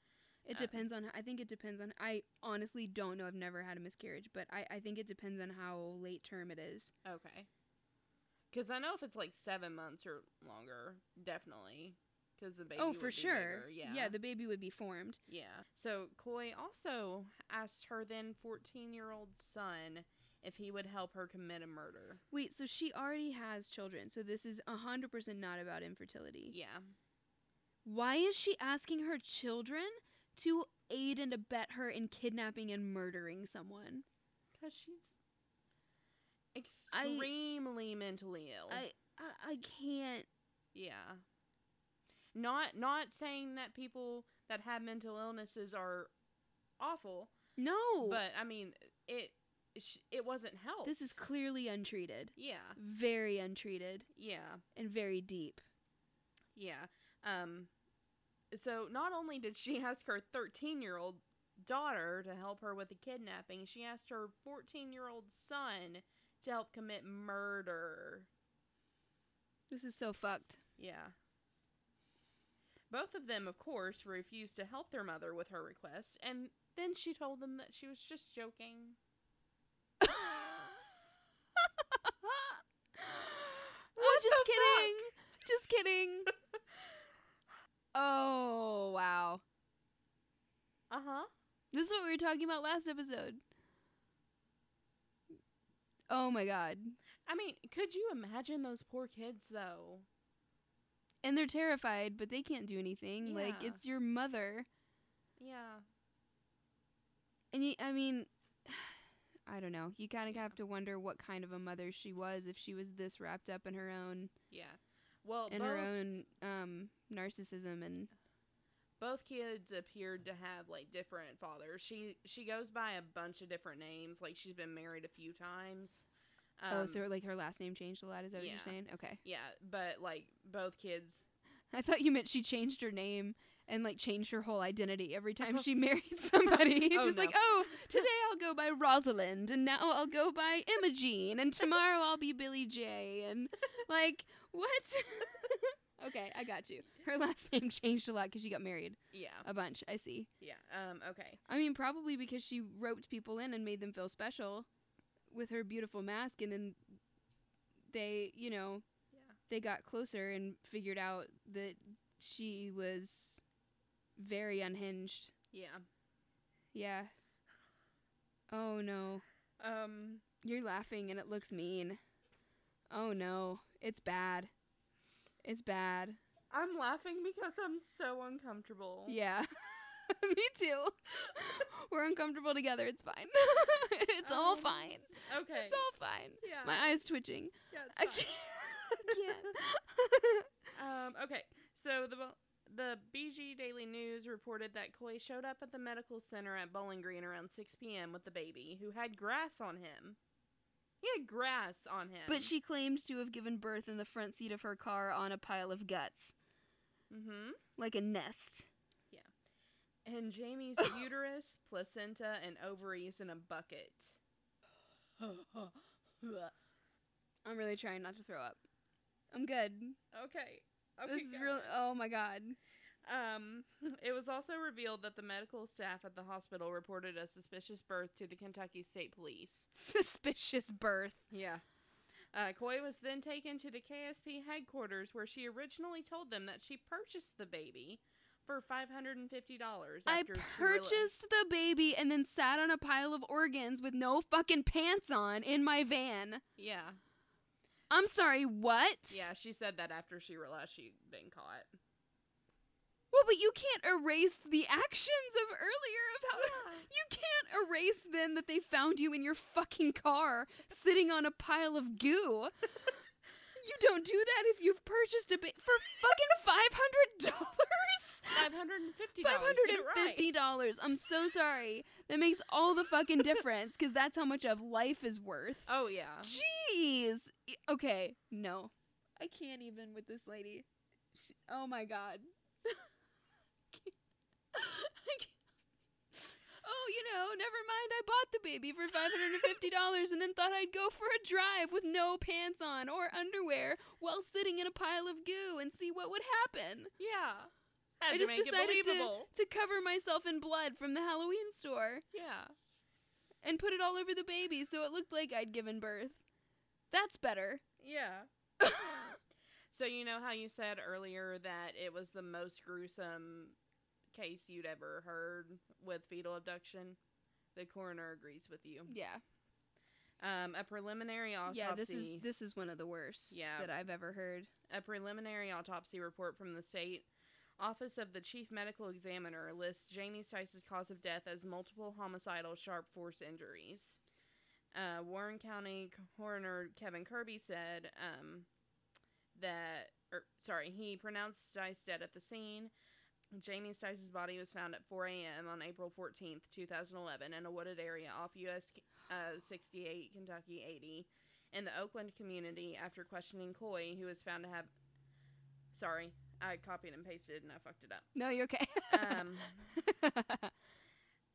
S1: It
S2: Um,
S1: depends on. I think it depends on. I honestly don't know. I've never had a miscarriage, but I, I think it depends on how late term it is.
S2: Okay. Because I know if it's, like, seven months or longer, definitely. Because the baby
S1: oh,
S2: would
S1: for
S2: be
S1: sure.
S2: bigger, Yeah.
S1: Yeah, the baby would be formed.
S2: Yeah. So Coy also asked her then 14 year old son if he would help her commit a murder.
S1: Wait, so she already has children. So this is a hundred percent not about infertility.
S2: Yeah.
S1: Why is she asking her children to aid and abet her in kidnapping and murdering someone?
S2: Because she's extremely mentally ill.
S1: I, I I can't.
S2: yeah. Not not saying that people that have mental illnesses are awful,
S1: No.
S2: but I mean it it wasn't help.
S1: this is clearly untreated.
S2: yeah.
S1: Very untreated
S2: Yeah.
S1: and very deep.
S2: Yeah. Um so not only did she <laughs> ask her 13-year-old daughter to help her with the kidnapping, she asked her 14-year-old son to help commit murder.
S1: This is so fucked.
S2: Yeah. Both of them, of course, refused to help their mother with her request, and then she told them that she was just joking. <laughs> What
S1: just
S2: the
S1: kidding. Just kidding. <laughs> oh, wow.
S2: Uh huh.
S1: This is what we were talking about last episode. Oh my god.
S2: I mean, could you imagine those poor kids though?
S1: And they're terrified, but they can't do anything. Like it's your mother.
S2: Yeah.
S1: And you, I mean, <sighs> I don't know. You kind of
S2: Yeah.
S1: have to wonder what kind of a mother she was if she was this wrapped up in her own
S2: Yeah. Well,
S1: in
S2: both,
S1: her own um narcissism and
S2: both kids appeared to have like different fathers. She she goes by a bunch of different names. Like she's been married a few times.
S1: oh,
S2: Um,
S1: so like her last name changed a lot. Is that what
S2: yeah.
S1: you're saying? Okay.
S2: yeah, but like both kids. <laughs>
S1: I thought you meant she changed her name and like changed her whole identity every time she <laughs> married somebody.
S2: Oh,
S1: Just like, oh, <laughs> today I'll go by Rosalind, and now I'll go by Imogene, and tomorrow I'll be Billy J. And like, what? <laughs> okay, I got you. Her last name changed a lot because she got married
S2: Yeah,
S1: a bunch. I see.
S2: yeah. Um. Okay.
S1: I mean, probably because she roped people in and made them feel special with her beautiful mask, and then they, you know,
S2: Yeah.
S1: they got closer and figured out that she was very unhinged.
S2: Yeah.
S1: Yeah. Oh no.
S2: Um.
S1: You're laughing and it looks mean. Oh no. It's bad. It's bad.
S2: I'm laughing because I'm so uncomfortable.
S1: Yeah. <laughs> Me too. <laughs> We're uncomfortable together. It's fine. <laughs> it's all
S2: Um,
S1: fine.
S2: Okay.
S1: It's all fine.
S2: yeah.
S1: My eye's twitching.
S2: yeah.
S1: I can't. I can't.
S2: Um, okay, so the the BG Daily News reported that Coy showed up at the medical center at Bowling Green around 6 p.m. with the baby, who had grass on him. He had grass on him.
S1: but she claimed to have given birth in the front seat of her car on a pile of guts,
S2: Mm-hmm.
S1: like a nest. Yeah.
S2: And Jamie's <laughs> uterus, placenta, and ovaries in a bucket. <laughs>
S1: I'm really trying not to throw up. I'm good.
S2: Okay. Okay.
S1: this is
S2: go
S1: real. Oh my god.
S2: Um, <laughs> it was also revealed that the medical staff at the hospital reported a suspicious birth to the Kentucky State Police. <laughs>
S1: Suspicious birth.
S2: Yeah. Uh, Coy was then taken to the KSP headquarters where she originally told them that she purchased the baby for $550
S1: I
S2: after she rela-
S1: purchased the baby and then sat on a pile of organs with no fucking pants on in my van.
S2: Yeah.
S1: I'm sorry, what?
S2: Yeah, she said that after she realized she'd been caught.
S1: Well, but you can't erase the actions of earlier of how <laughs> you can't erase then that they found you in your fucking car sitting on a pile of goo. <laughs> you don't do that if you've purchased a ba- for fucking five hundred dollars.
S2: $550.
S1: Five hundred
S2: Get it
S1: and
S2: right.
S1: fifty dollars. I'm so sorry. That makes all the fucking difference because that's how much of life is worth.
S2: Oh, yeah.
S1: Jeez. Okay, no, I can't even with this lady. She, oh my god. I can't. Oh, you know, never mind. I bought the baby for five hundred and fifty dollars, and then thought I'd go for a drive with no pants on or underwear while sitting in a pile of goo and see what would happen.
S2: Yeah. Had
S1: I just decided to to cover myself in blood from the Halloween store
S2: Yeah.
S1: and put it all over the baby so it looked like I'd given birth. That's better.
S2: Yeah. <laughs> So you know how you said earlier that it was the most gruesome case you'd ever heard with fetal abduction? The coroner agrees with you.
S1: yeah.
S2: Um, a preliminary autopsy.
S1: Yeah, this is this is one of the worst
S2: Yeah.
S1: that I've ever heard.
S2: a preliminary autopsy report from the state office of the chief medical examiner lists Jamie Stice's cause of death as multiple homicidal sharp force injuries. Uh, Warren County coroner Kevin Kirby said um, that, or sorry, he pronounced Stice dead at the scene. Jamie Stice's body was found at 4 a.m. on April 14th, 2011, in a wooded area off US uh, 68, Kentucky 80, in the Oakland community after questioning Coy, who was found to have. Sorry, I copied and pasted and I fucked it up.
S1: No, you're okay.
S2: Um, <laughs>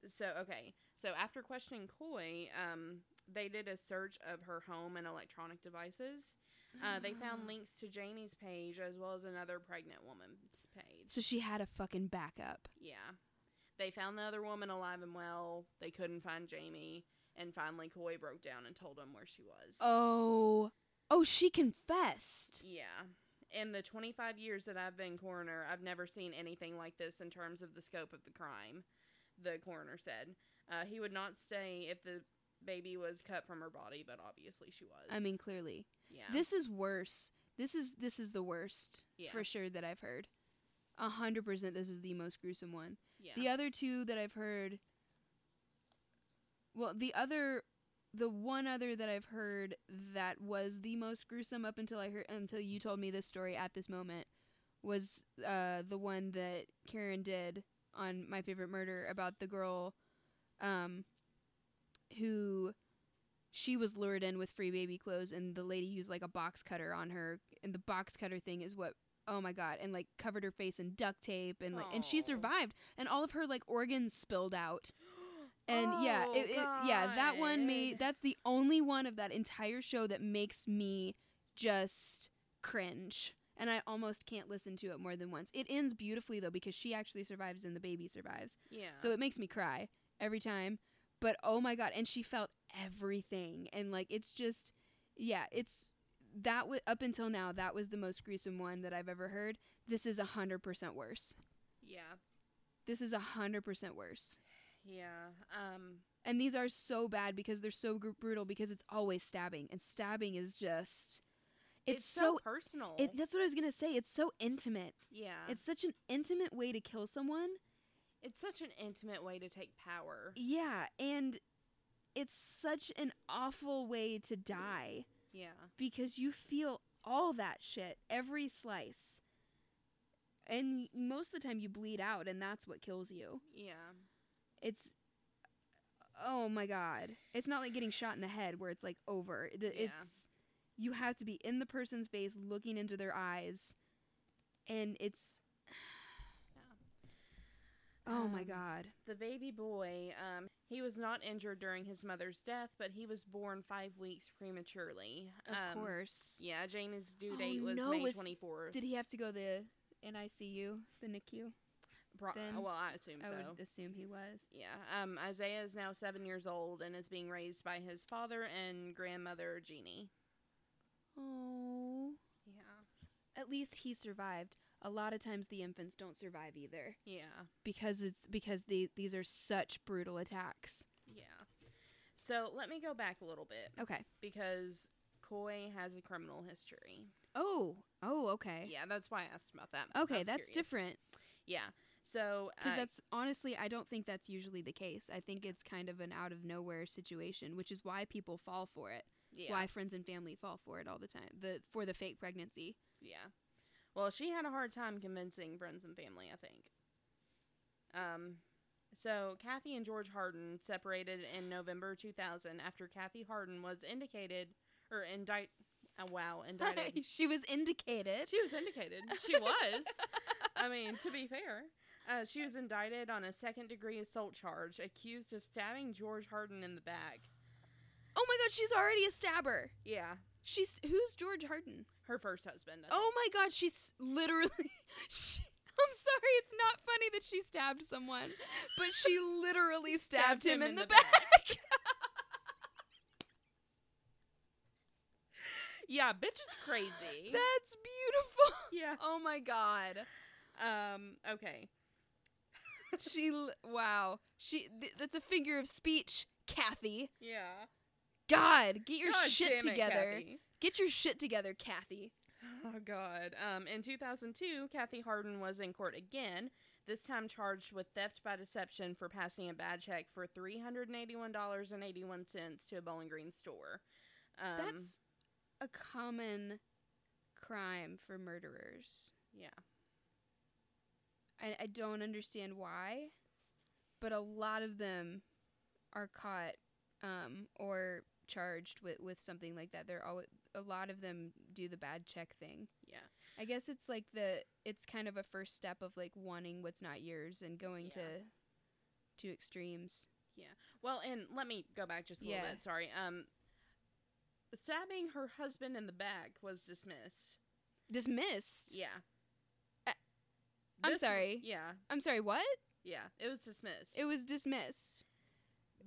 S2: so okay, so after questioning Coy, um, they did a search of her home and electronic devices. Uh, they found links to Jamie's page as well as another pregnant woman's page.
S1: so she had a fucking backup.
S2: Yeah. They found the other woman alive and well. They couldn't find Jamie. And finally, Coy broke down and told him where she was.
S1: Oh. Oh, she confessed.
S2: Yeah. In the 25 years that I've been coroner, I've never seen anything like this in terms of the scope of the crime. the coroner said. Uh, he would not stay if the baby was cut from her body, but obviously she was.
S1: I mean, clearly.
S2: Yeah.
S1: This is worse. This is this is the worst
S2: Yeah.
S1: for sure that I've heard. A hundred percent, this is the most gruesome one.
S2: yeah.
S1: The other two that I've heard. Well, the other, the one other that I've heard that was the most gruesome up until I heard until you told me this story at this moment was uh the one that Karen did on my favorite murder about the girl, um, who she was lured in with free baby clothes and the lady used like a box cutter on her and the box cutter thing is what oh my god and like covered her face in duct tape and like and she survived and all of her like organs spilled out <gasps> and yeah
S2: Oh,
S1: it, it yeah that one made that's the only one of that entire show that makes me just cringe and i almost can't listen to it more than once it ends beautifully though because she actually survives and the baby survives
S2: Yeah.
S1: so it makes me cry every time. But oh my god, and she felt everything, and like it's just, yeah, it's that w- up until now that was the most gruesome one that I've ever heard. This is a hundred percent worse.
S2: yeah.
S1: This is a hundred percent worse.
S2: Yeah. Um.
S1: And these are so bad because they're so gr- brutal because it's always stabbing, and stabbing is just, it's, so.
S2: personal.
S1: it, that's what I was gonna say. It's so intimate.
S2: yeah.
S1: It's such an intimate way to kill someone.
S2: it's such an intimate way to take power.
S1: Yeah, and it's such an awful way to die.
S2: Yeah.
S1: because you feel all that shit every slice and most of the time you bleed out and that's what kills you
S2: Yeah.
S1: it's oh my god it's not like getting shot in the head where it's like over The-
S2: Yeah.
S1: it's you have to be in the person's face looking into their eyes and it's oh my
S2: Um,
S1: god
S2: The baby boy, um, he was not injured during his mother's death, but he was born five weeks prematurely.
S1: of
S2: Um,
S1: course
S2: Yeah, Jamie's due
S1: Oh,
S2: date was
S1: no,
S2: May
S1: was-
S2: 24th.
S1: did he have to go the NICU the NICU
S2: Pro-
S1: then?
S2: well, I assume
S1: I
S2: so.
S1: would assume he was
S2: Yeah. Um, Isaiah is now seven years old and is being raised by his father and grandmother, Jeannie.
S1: oh
S2: Yeah.
S1: at least he survived. A lot of times the infants don't survive either
S2: Yeah.
S1: because it's because they these are such brutal attacks.
S2: Yeah. So let me go back a little bit
S1: Okay.
S2: because Coy has a criminal history.
S1: Oh, oh, okay.
S2: Yeah, that's why I asked about that.
S1: Okay, that's
S2: curious.
S1: different
S2: Yeah. So
S1: because
S2: uh,
S1: that's honestly I don't think that's usually the case. I think it's kind of an out of nowhere situation, which is why people fall for it.
S2: yeah.
S1: Why friends and family fall for it all the time. The for the fake pregnancy.
S2: Yeah. Well, she had a hard time convincing friends and family, I think. Um, so Kathy and George Harden separated in November 2000 after Kathy Harden was indicated or indict. Oh, wow, <laughs> indicted.
S1: she was indicated.
S2: she was indicated. She <laughs> was. I mean, to be fair. Uh, she was indicted on a second degree assault charge, accused of stabbing George Harden in the back.
S1: Oh my god, she's already a stabber.
S2: Yeah,
S1: She's who's George Harden?
S2: her first husband. I
S1: Oh my god, she's literally. <laughs> She, I'm sorry, it's not funny that she stabbed someone, but she <laughs> literally stabbed, him, in, the, back. <laughs>
S2: Yeah, bitch is crazy.
S1: That's beautiful.
S2: yeah.
S1: Oh my god.
S2: Um. Okay.
S1: She l- wow. She th- that's a figure of speech, Kathy.
S2: Yeah.
S1: God, get your
S2: God
S1: shit
S2: it,
S1: together.
S2: Kathy.
S1: Get your shit together, Kathy.
S2: Oh God. Um. In 2002, Kathy Harden was in court again. This time charged with theft by deception for passing a bad check for three hundred and eighty-one dollars and eighty-one cents to a Bowling Green store. Um,
S1: That's a common crime for murderers.
S2: yeah.
S1: I, I don't understand why, but a lot of them are caught um, or charged with, with something like that. They're always a lot of them do the bad check thing.
S2: Yeah.
S1: I guess it's like the it's kind of a first step of like wanting what's not yours and going
S2: Yeah.
S1: to to extremes. Yeah.
S2: Well, and let me go back just a little bit. Sorry. Um. Stabbing her husband in the back was dismissed.
S1: Dismissed.
S2: Yeah.
S1: Uh, I'm
S2: This-
S1: sorry.
S2: Yeah.
S1: I'm sorry. What?
S2: Yeah. It was dismissed.
S1: It was dismissed.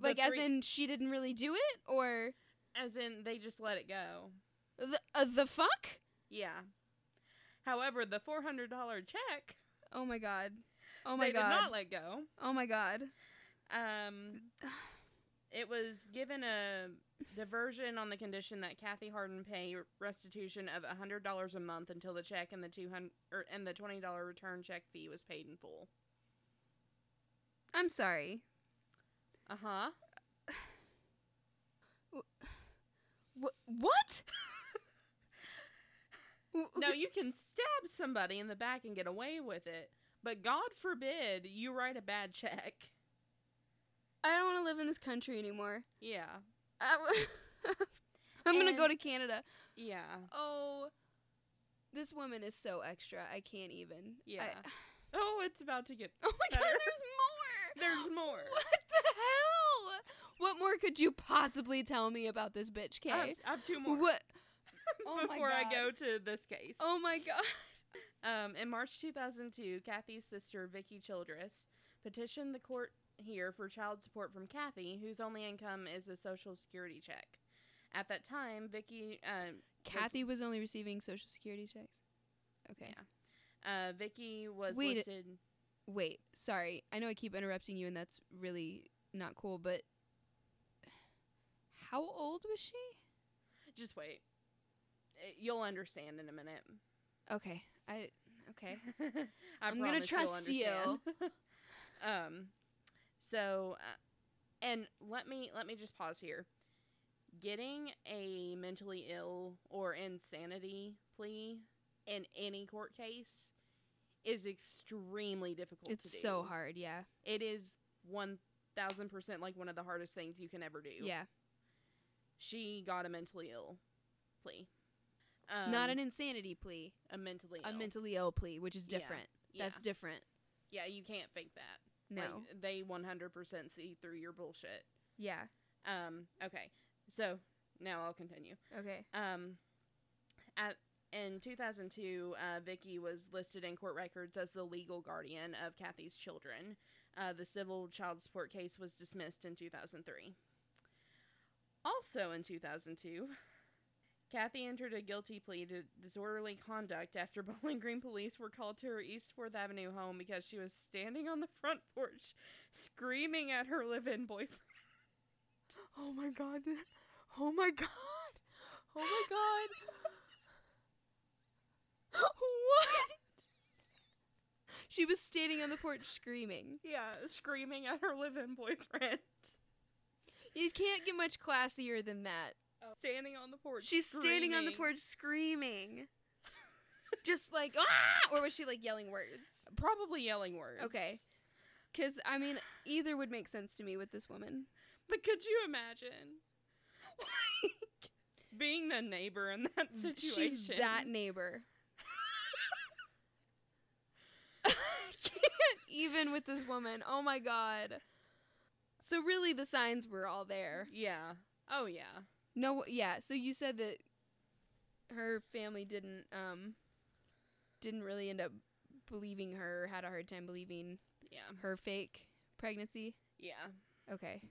S1: Like as in she didn't really do it, or
S2: as in they just let it go.
S1: the uh, the fuck?
S2: Yeah. However, the four hundred dollar check
S1: Oh my god. Oh my
S2: they
S1: god.
S2: did not let go.
S1: Oh my god.
S2: Um, it was given a diversion on the condition that Kathy Harden pay restitution of hundred dollars a month until the check and the two hundred er, and the twenty dollar return check fee was paid in full.
S1: I'm sorry.
S2: Uh huh.
S1: Wh- what? <laughs> W-
S2: No, you can stab somebody in the back and get away with it, but God forbid you write a bad check.
S1: I don't want to live in this country anymore.
S2: Yeah.
S1: I- <laughs> I'm gonna go to Canada.
S2: Yeah.
S1: Oh, this woman is so extra. I can't even. I-
S2: Yeah. <sighs> Oh, it's about to get.
S1: oh my god, there's more.
S2: There's more. <laughs>
S1: What the hell? What more could you possibly tell me about this bitch,
S2: I have, I have two more
S1: What? <laughs> Oh
S2: before I go to this case.
S1: Oh my god.
S2: Um, in March 2002, Kathy's sister, Vicky Childress, petitioned the court here for child support from Kathy, whose only income is a Social Security check. At that time, Vicky, uh,
S1: Kathy was only receiving social security checks. Okay.
S2: uh, Vicky was
S1: Wait,
S2: listed.
S1: Wait, sorry. I know I keep interrupting you and that's really not cool, but how old was she?
S2: Just wait. Uh, You'll understand in a minute.
S1: Okay. I okay. <laughs>
S2: I
S1: I'm gonna trust you. <laughs>
S2: um, so, uh, and let me let me just pause here. Getting a mentally ill or insanity plea in any court case is extremely difficult.
S1: It's
S2: to do.
S1: so hard, yeah.
S2: It is one thousand percent like one of the hardest things you can ever do.
S1: Yeah.
S2: She got a mentally ill plea.
S1: Not
S2: Um,
S1: an insanity plea,
S2: a mentally
S1: a
S2: ill.
S1: mentally ill plea, which is different.
S2: yeah.
S1: That's different.
S2: yeah, you can't fake that.
S1: No.
S2: Like, they 100% see through your bullshit.
S1: yeah.
S2: Um, okay. So, now I'll continue.
S1: Okay.
S2: Um, at in 2002, uh, Vicky was listed in court records as the legal guardian of Kathy's children. Uh, the civil child support case was dismissed in 2003. Also in 2002, Kathy entered a guilty plea to disorderly conduct after <laughs> Bowling Green police were called to her East Fourth Avenue home because she was standing on the front porch screaming at her live in boyfriend.
S1: Oh my god. Oh my god. Oh my god. <laughs> <laughs> what? She was standing on the porch screaming.
S2: Yeah, screaming at her live in boyfriend.
S1: You can't get much classier than that.
S2: Standing on the porch.
S1: She's standing on the porch screaming. <laughs> Just like, ah! Or was she like yelling words?
S2: Probably yelling words.
S1: Okay. Because, I mean, either would make sense to me with this woman.
S2: But could you imagine? <laughs> Like, being the neighbor in that situation.
S1: She's that neighbor. I can't even with this woman. Oh my god. So really the signs were all there.
S2: Yeah. Oh, yeah.
S1: No yeah, so you said that her family didn't um didn't really end up believing her, had a hard time believing
S2: Yeah.
S1: her fake pregnancy.
S2: Yeah.
S1: Okay.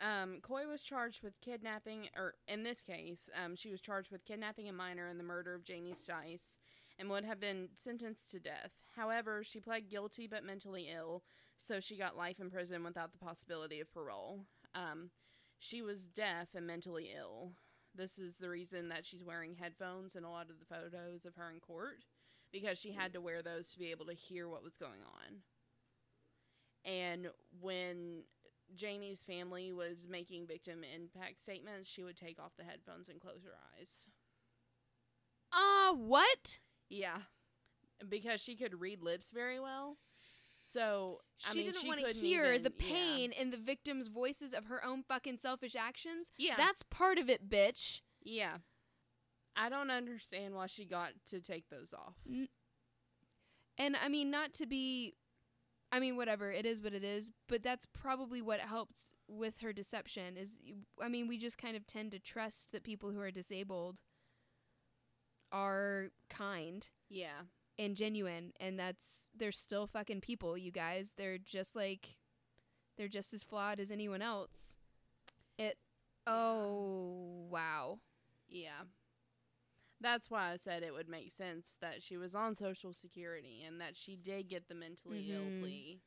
S2: Um, Coy was charged with kidnapping, or in this case, um, she was charged with kidnapping a minor and the murder of Jamie Stice and would have been sentenced to death. However, she pled guilty but mentally ill, so she got life in prison without the possibility of parole. Um, she was deaf and mentally ill. This is the reason that she's wearing headphones in a lot of the photos of her in court because she had to wear those to be able to hear what was going on. And when Jamie's family was making victim impact statements, she would take off the headphones and close her eyes.
S1: Uh what?
S2: Yeah. Because she could read lips very well. So, I
S1: she
S2: mean,
S1: didn't want to hear
S2: even-
S1: the
S2: yeah.
S1: pain in the victim's voices of her own fucking selfish actions.
S2: Yeah.
S1: That's part of it, bitch.
S2: yeah. I don't understand why she got to take those off.
S1: And I mean, not to be, I mean, whatever, it is what it is, but that's probably what helped with her deception. Is, I mean, we just kind of tend to trust that people who are disabled are kind
S2: Yeah.
S1: and genuine, and that's, they're still fucking people, you guys. They're just like, they're just as flawed as anyone else. It, oh, wow.
S2: Yeah. That's why I said it would make sense that she was on Social Security and that she did get the mentally ill
S1: Mhm.
S2: plea.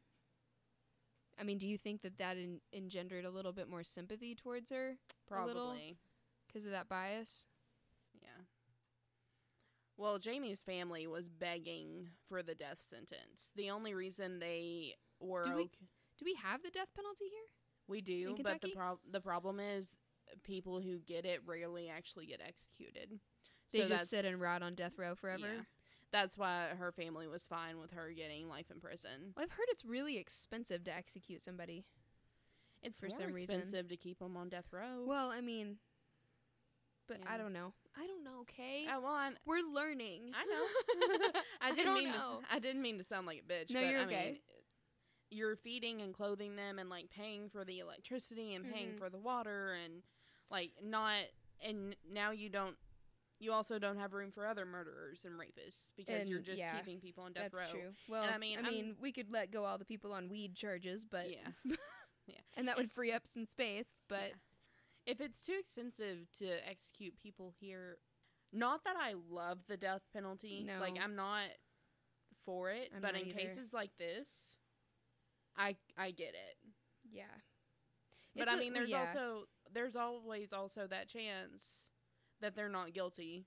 S1: I mean, do you think that that en- engendered a little bit more sympathy towards her
S2: Probably.
S1: because of that bias?
S2: Yeah. Well, Jamie's family was begging for the death sentence. The only reason they were
S1: Do we-
S2: ok-
S1: Do we have the death penalty here?
S2: we do, but the prob- the problem is people who get it rarely actually get executed.
S1: They
S2: So
S1: just sit and rot on death row forever.
S2: Yeah. That's why her family was fine with her getting life in prison.
S1: Well, I've heard it's really expensive to execute somebody.
S2: It's
S1: For some reason.
S2: expensive to keep them on death row.
S1: Well, I mean, but I don't know. I don't know. Okay,
S2: Uh, well, I,
S1: we're learning.
S2: I know. <laughs> I
S1: I
S2: didn't
S1: don't
S2: mean
S1: know.
S2: To, I didn't mean to sound like a bitch.
S1: No,
S2: but
S1: you're
S2: I
S1: okay.
S2: Mean, you're feeding and clothing them and like paying for the electricity and paying
S1: Mhm.
S2: for the water and like not and now you don't you also don't have room for other murderers and rapists because you're just
S1: yeah,
S2: keeping people on death
S1: That's
S2: row.
S1: true. Well,
S2: I
S1: I
S2: mean,
S1: mean,
S2: I'm-
S1: we could let go all the people on weed charges, but
S2: Yeah. <laughs>
S1: and that would <laughs> free up some space. But
S2: Yeah. If it's too expensive to execute people here, not that I love the death penalty. Like I'm not for it,
S1: I'm
S2: but in
S1: either.
S2: cases like this, I I get it.
S1: yeah,
S2: But
S1: It's
S2: I
S1: a-
S2: mean, there's
S1: yeah.
S2: also there's always also that chance that they're not guilty.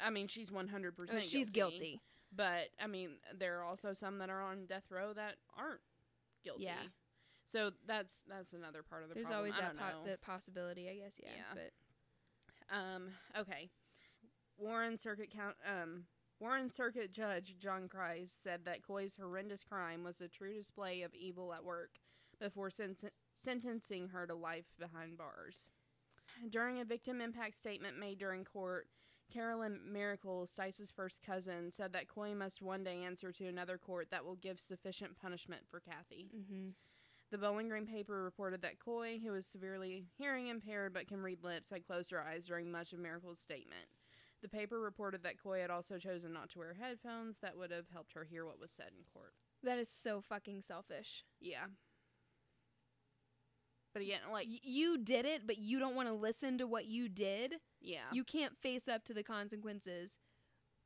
S2: I mean, she's 100
S1: Oh,
S2: percent.
S1: she's guilty.
S2: But I mean, there are also some that are on death row that aren't guilty.
S1: Yeah.
S2: So that's that's another part of the
S1: There's
S2: problem.
S1: always that po- that possibility, I guess. Yeah,
S2: Yeah.
S1: but
S2: Um. Okay. Warren Circuit Count. Um. Warren Circuit Judge John Grise said that Coy's horrendous crime was a true display of evil at work before sen- sentencing her to life behind bars. During a victim impact statement made during court, Carolyn Miracle, Stice's first cousin, said that Coy must one day answer to another court that will give sufficient punishment for Kathy.
S1: hmm
S2: The Bowling Green paper reported that Coy, who is severely hearing impaired but can read lips, had closed her eyes during much of Miracle's statement. The paper reported that Coy had also chosen not to wear headphones that would have helped her hear what was said in court.
S1: that is so fucking selfish.
S2: Yeah. But again, like,
S1: Y- you did it, but you don't want to listen to what you did.
S2: yeah.
S1: You can't face up to the consequences,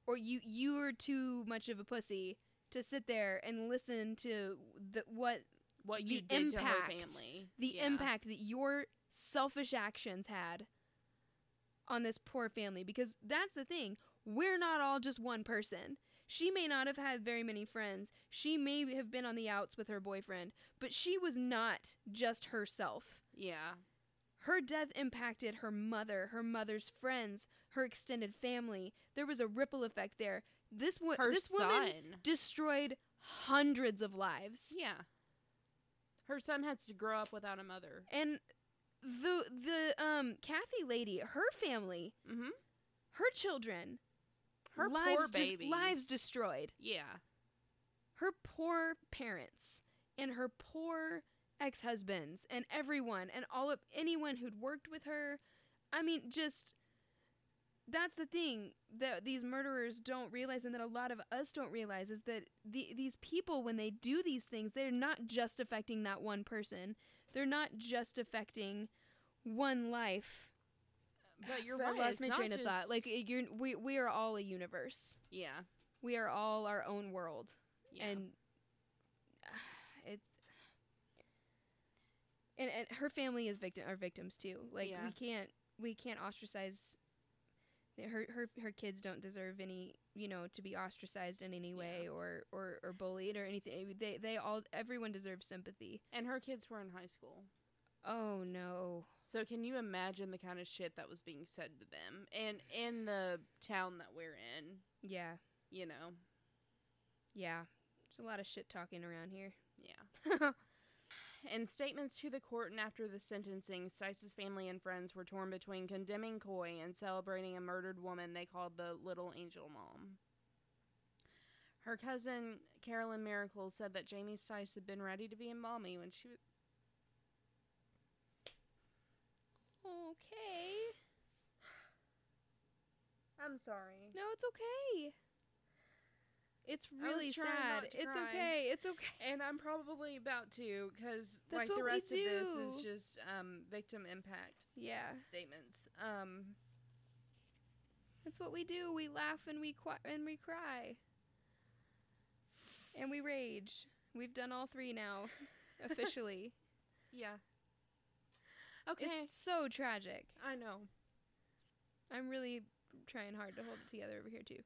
S1: or you you're too much of a pussy to sit there and listen to the what
S2: what you
S1: the
S2: did to her
S1: impact-
S2: family.
S1: the
S2: Yeah.
S1: impact that your selfish actions had on this poor family because that's the thing we're not all just one person she may not have had very many friends she may have been on the outs with her boyfriend but she was not just herself
S2: Yeah.
S1: her death impacted her mother her mother's friends her extended family there was a ripple effect there this wo-
S2: Her
S1: this
S2: son.
S1: woman destroyed hundreds of lives
S2: Yeah. Her son has to grow up without a mother.
S1: And the the um Kathy lady, her family,
S2: Mm-hmm.
S1: her children,
S2: Her
S1: lives
S2: poor babies.
S1: lives destroyed.
S2: Yeah.
S1: Her poor parents and her poor ex-husbands and everyone and all of anyone who'd worked with her. I mean, just that's the thing that these murderers don't realize and that a lot of us don't realize is that the, these people when they do these things they're not just affecting that one person they're not just affecting one life
S2: But you're
S1: I
S2: right.
S1: lost
S2: it's
S1: my
S2: not
S1: train of thought
S2: just-
S1: like you're we, we are all a universe
S2: yeah.
S1: we are all our own world
S2: Yeah.
S1: and <sighs> it's and, and her family is victim are victims too like
S2: Yeah.
S1: we can't we can't ostracize her her her kids don't deserve any you know to be ostracized in any way
S2: Yeah.
S1: or, or or bullied or anything they they all everyone deserves sympathy
S2: and her kids were in high school.
S1: oh no
S2: So can you imagine the kind of shit that was being said to them and in the town that we're in,
S1: yeah
S2: you know?
S1: yeah there's a lot of shit talking around here
S2: Yeah. <laughs> In statements to the court and after the sentencing, Stice's family and friends were torn between condemning Coy and celebrating a murdered woman they called the Little Angel Mom. Her cousin, Carolyn Miracle, said that Jamie Stice had been ready to be a mommy when she was.
S1: okay <sighs>
S2: I'm sorry.
S1: no it's okay it's really sad it's
S2: cry.
S1: okay it's okay
S2: And I'm probably about to because like the rest of this is just um, victim impact
S1: yeah
S2: statements. Um,
S1: That's what we do. We laugh and we qui- and we cry. And we rage. We've done all three now. <laughs> officially.
S2: Yeah. Okay.
S1: It's so tragic.
S2: I know.
S1: I'm really trying hard to hold it together over here too.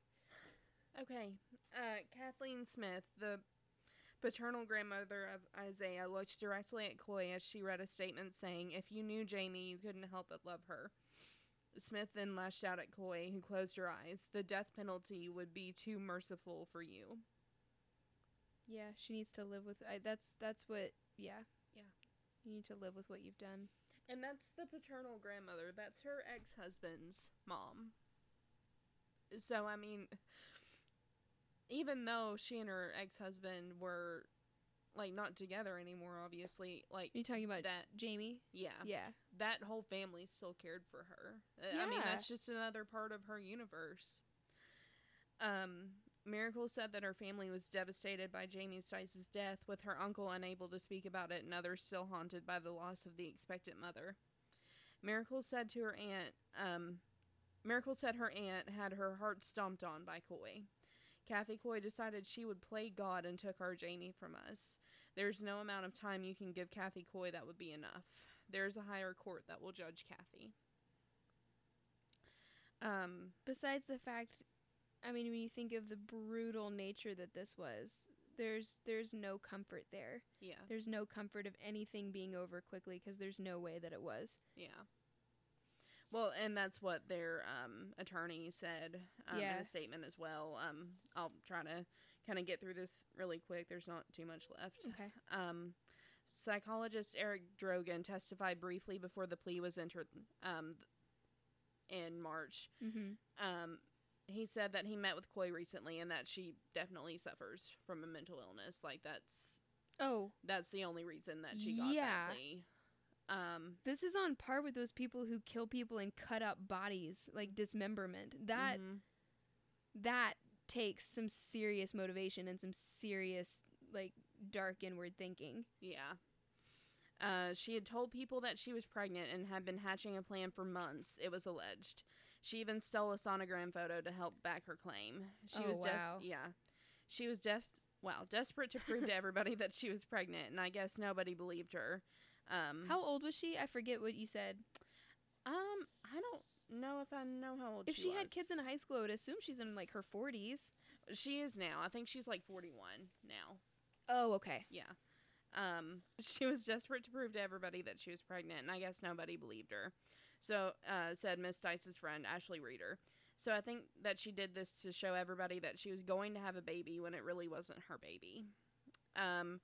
S2: Okay. Uh, Kathleen Smith, the paternal grandmother of Isaiah, looked directly at Coy as she read a statement saying, If you knew Jamie, you couldn't help but love her. Smith then lashed out at Coy, who closed her eyes. The death penalty would be too merciful for you.
S1: Yeah, she needs to live with. I, that's that's what. Yeah.
S2: Yeah.
S1: You need to live with what you've done.
S2: And that's the paternal grandmother. That's her ex husband's mom. So, I mean, even though she and her ex husband were, like, not together anymore, obviously, like,
S1: you talking about
S2: that,
S1: Jamie?
S2: yeah,
S1: Yeah.
S2: that whole family still cared for her. Uh, I mean, that's just another part of her universe. Um, Miracle said that her family was devastated by Jamie Stice's death, with her uncle unable to speak about it and others still haunted by the loss of the expectant mother. Miracle said to her aunt, um, Miracle said her aunt had her heart stomped on by Coy. Kathy Coy decided she would play God and took our Jamie from us. There's no amount of time you can give Kathy Coy that would be enough. There's a higher court that will judge Kathy. Um,
S1: Besides the fact, I mean, when you think of the brutal nature that this was, there's there's no comfort there.
S2: yeah,
S1: There's no comfort of anything being over quickly because there's no way that it was.
S2: yeah. Well, and that's what their um, attorney said um, in a statement as well. Um, I'll try to kind of get through this really quick. There's not too much left.
S1: Okay.
S2: Um, psychologist Eric Drogin testified briefly before the plea was entered um, in March.
S1: Mm-hmm.
S2: Um, he said that he met with Coy recently and that she definitely suffers from a mental illness. Like that's
S1: Oh,
S2: that's the only reason that she got
S1: Yeah.
S2: that plea. Um,
S1: this is on par with those people who kill people and cut up bodies, like dismemberment. That
S2: mhm.
S1: that takes some serious motivation and some serious like dark inward thinking.
S2: yeah. Uh, she had told people that she was pregnant and had been hatching a plan for months. It was alleged. She even stole a sonogram photo to help back her claim. She
S1: Oh,
S2: was des-
S1: wow.
S2: yeah. She was def wow, desperate to prove to everybody <laughs> that she was pregnant, and I guess nobody believed her. Um,
S1: How old was she? I forget what you said.
S2: Um, I don't know if I know how old
S1: If
S2: she,
S1: she, had kids in high school, I would assume she's in like her 40s.
S2: she is now. I think she's like 41 now.
S1: Oh, okay.
S2: Yeah. Um, <laughs> she was desperate to prove to everybody that she was pregnant, and I guess nobody believed her. So, uh, said Miss Stice's friend Ashley Reeder. So I think that she did this to show everybody that she was going to have a baby when it really wasn't her baby. Um,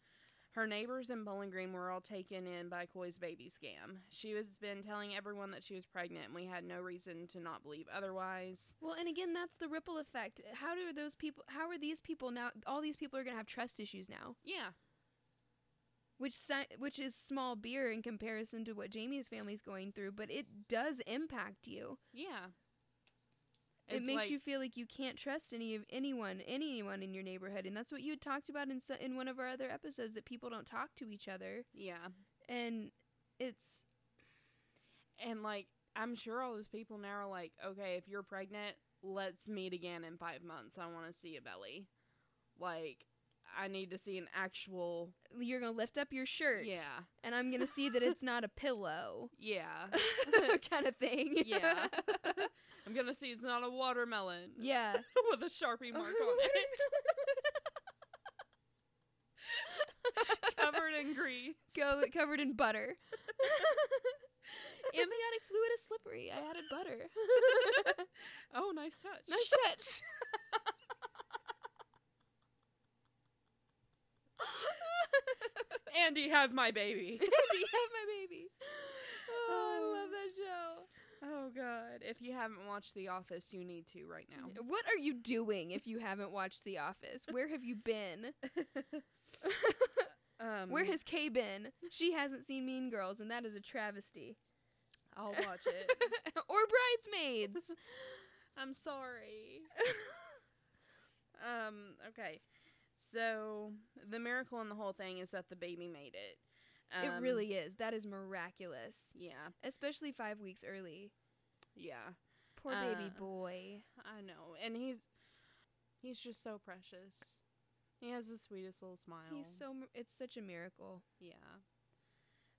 S2: her neighbors in Bowling Green were all taken in by Coy's baby scam. She has been telling everyone that she was pregnant, and we had no reason to not believe otherwise.
S1: Well, and again, that's the ripple effect. How do those people? How are these people now? All these people are gonna have trust issues now,
S2: Yeah,
S1: which si- which is small beer in comparison to what Jamie's family's going through, but it does impact you.
S2: yeah.
S1: It makes
S2: like-
S1: you feel like you can't trust any of anyone, anyone in your neighborhood, and that's what you had talked about in so- in one of our other episodes that people don't talk to each other,
S2: Yeah.
S1: and it's
S2: And like, I'm sure all those people now are like, okay, if you're pregnant, let's meet again in five months. I want to see a belly. Like, I need to see an actual.
S1: you're gonna lift up your shirt,
S2: Yeah.
S1: and I'm gonna see that it's not a pillow,
S2: Yeah. <laughs>
S1: kind of thing.
S2: Yeah. <laughs> I'm going to see it's not a watermelon
S1: yeah. <laughs>
S2: with a Sharpie mark on it, covered in grease.
S1: Go covered in butter. Amniotic fluid is slippery. I added butter.
S2: Oh, nice touch.
S1: nice touch. <laughs>
S2: Andy, have my baby. <laughs>
S1: You have my baby? Oh, I love that show.
S2: Oh, God. If you haven't watched The Office, you need to right now.
S1: What are you doing if you haven't watched The Office? Where have you been? <laughs>
S2: um,
S1: Where has Kay been? She hasn't seen Mean Girls, and that is a travesty.
S2: I'll watch it.
S1: or Bridesmaids.
S2: I'm sorry. um, okay. So the miracle in the whole thing is that the baby made it.
S1: it
S2: Um,
S1: really is. That is miraculous.
S2: Yeah.
S1: Especially five weeks early.
S2: Yeah.
S1: Poor baby
S2: Uh,
S1: boy.
S2: I know. And he's he's just so precious. He has the sweetest little smile.
S1: He's so. It's such a miracle.
S2: Yeah.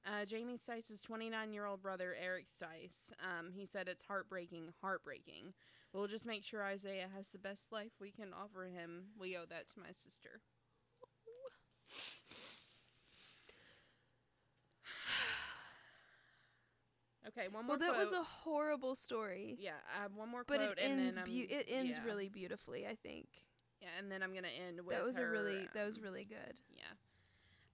S2: Uh, Jamie Stice's 29 year old brother, Eric Stice, um, he said it's heartbreaking, heartbreaking. We'll just make sure Isaiah has the best life we can offer him. We owe that to my sister. <sighs> okay, one more
S1: Well, that
S2: quote.
S1: was a horrible story,
S2: yeah, I have one more
S1: but
S2: quote,
S1: it
S2: and
S1: ends. it ends
S2: yeah.
S1: really beautifully. I think
S2: Yeah, and then I'm gonna end with
S1: that was a really.
S2: her,
S1: That was
S2: um,
S1: really good.
S2: yeah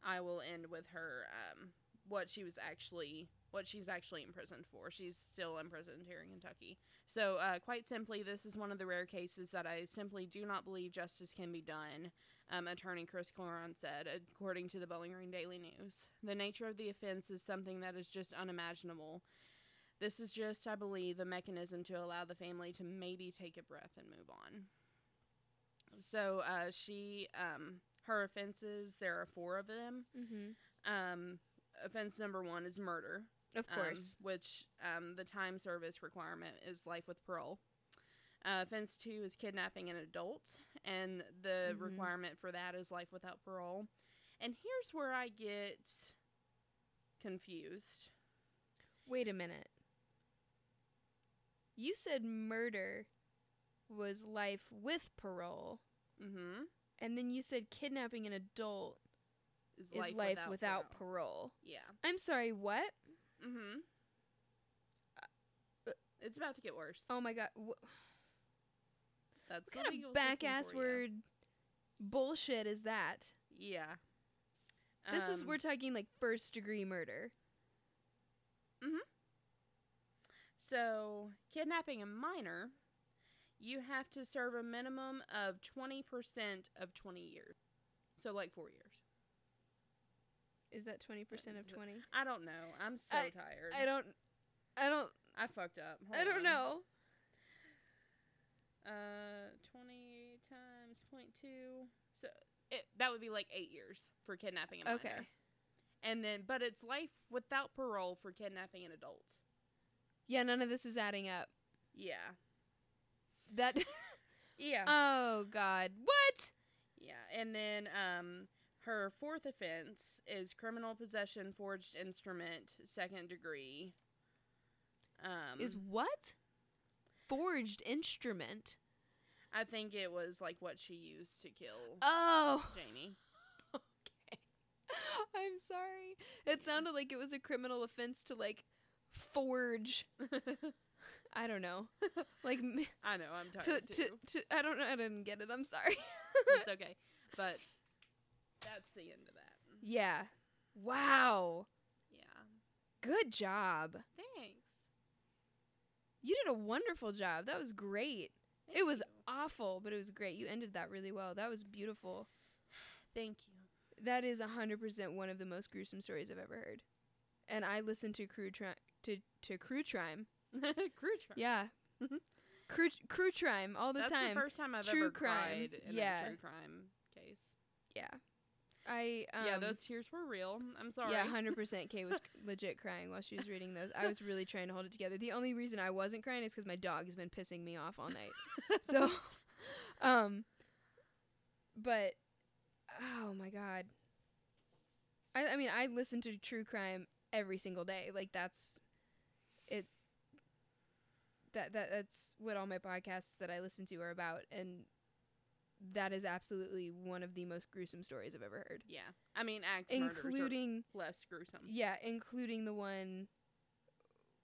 S2: i will end with her um what she was actually what she's actually imprisoned for. She's still imprisoned here in kentucky. So uh, quite simply this is one of the rare cases that i simply do not believe justice can be done um, attorney chris Cohron said according to the bowling green daily news. The nature of the offense is something that is just unimaginable. This is just i believe a mechanism to allow the family to maybe take a breath and move on. So uh, she um, her offenses there are four of them.
S1: Mm-hmm.
S2: um, offense number one is murder.
S1: Of
S2: um,
S1: course.
S2: which um, the time service requirement is life with parole. Uh, offense two is kidnapping an adult and the
S1: Mhm.
S2: requirement for that is life without parole. And here's where i get confused.
S1: Wait a minute. You said murder was life with parole,
S2: mm-hmm.
S1: And then you said kidnapping an adult
S2: is
S1: is life, without,
S2: parole.
S1: parole.
S2: yeah
S1: I'm sorry, what?
S2: mm-hmm
S1: uh,
S2: it's about to get worse
S1: Oh my god. Wh-
S2: that's
S1: what kind of back ass word bullshit is that?
S2: yeah
S1: This is
S2: Um,
S1: we're talking like first degree murder. Mm-hmm.
S2: So, kidnapping a minor, you have to serve a minimum of 20% of 20 years. So, like four years.
S1: Is that 20% of 20?
S2: I don't know. I'm so
S1: I-
S2: tired.
S1: I don't I don't
S2: I fucked up.
S1: I don't
S2: on.
S1: know.
S2: Uh, 20 times two. So, it, that would be like eight years for kidnapping a minor.
S1: Okay.
S2: And then, but it's life without parole for kidnapping an adult.
S1: Yeah, none of this is adding up.
S2: Yeah.
S1: That <laughs>
S2: Yeah. <laughs>
S1: Oh god. What?
S2: Yeah, and then um, her fourth offense is criminal possession, forged instrument, second degree. Um,
S1: Is what? Forged instrument.
S2: I think it was like what she used to kill
S1: Oh.
S2: Jamie. <laughs>
S1: okay. I'm sorry. It sounded like it was a criminal offense to like forge. <laughs> I don't know. Like
S2: I know I'm talking
S1: to,
S2: tired
S1: to to I don't know. I didn't get it. I'm sorry.
S2: it's okay, but that's the end of that.
S1: yeah. Wow.
S2: Yeah,
S1: Good job.
S2: thanks.
S1: You did a wonderful job. That was great. It was
S2: you.
S1: awful, but it was great. You ended that really well. That was beautiful. <sighs>
S2: Thank you.
S1: That is 100% one of the most gruesome stories I've ever heard. And I listen to Crew Tri- to to Crew Crime. <laughs>
S2: Crew trial.
S1: Yeah. <laughs> Crew Crew Crime all the
S2: That's
S1: time.
S2: the first time I've
S1: True
S2: ever
S1: crime.
S2: cried in
S1: Yeah.
S2: a true crime case.
S1: yeah. I um,
S2: yeah, those tears were real. I'm sorry.
S1: Yeah, <laughs> 100% Kay was legit crying while she was reading those. I was really trying to hold it together. The only reason I wasn't crying is cuz my dog has been pissing me off all night. <laughs> so um but oh my god I, I mean i listen to true crime every single day like that's it that, that that's what all my podcasts that i listen to are about and that is absolutely one of the most gruesome stories i've ever heard
S2: Yeah, I mean, axe
S1: including
S2: less gruesome.
S1: yeah including the one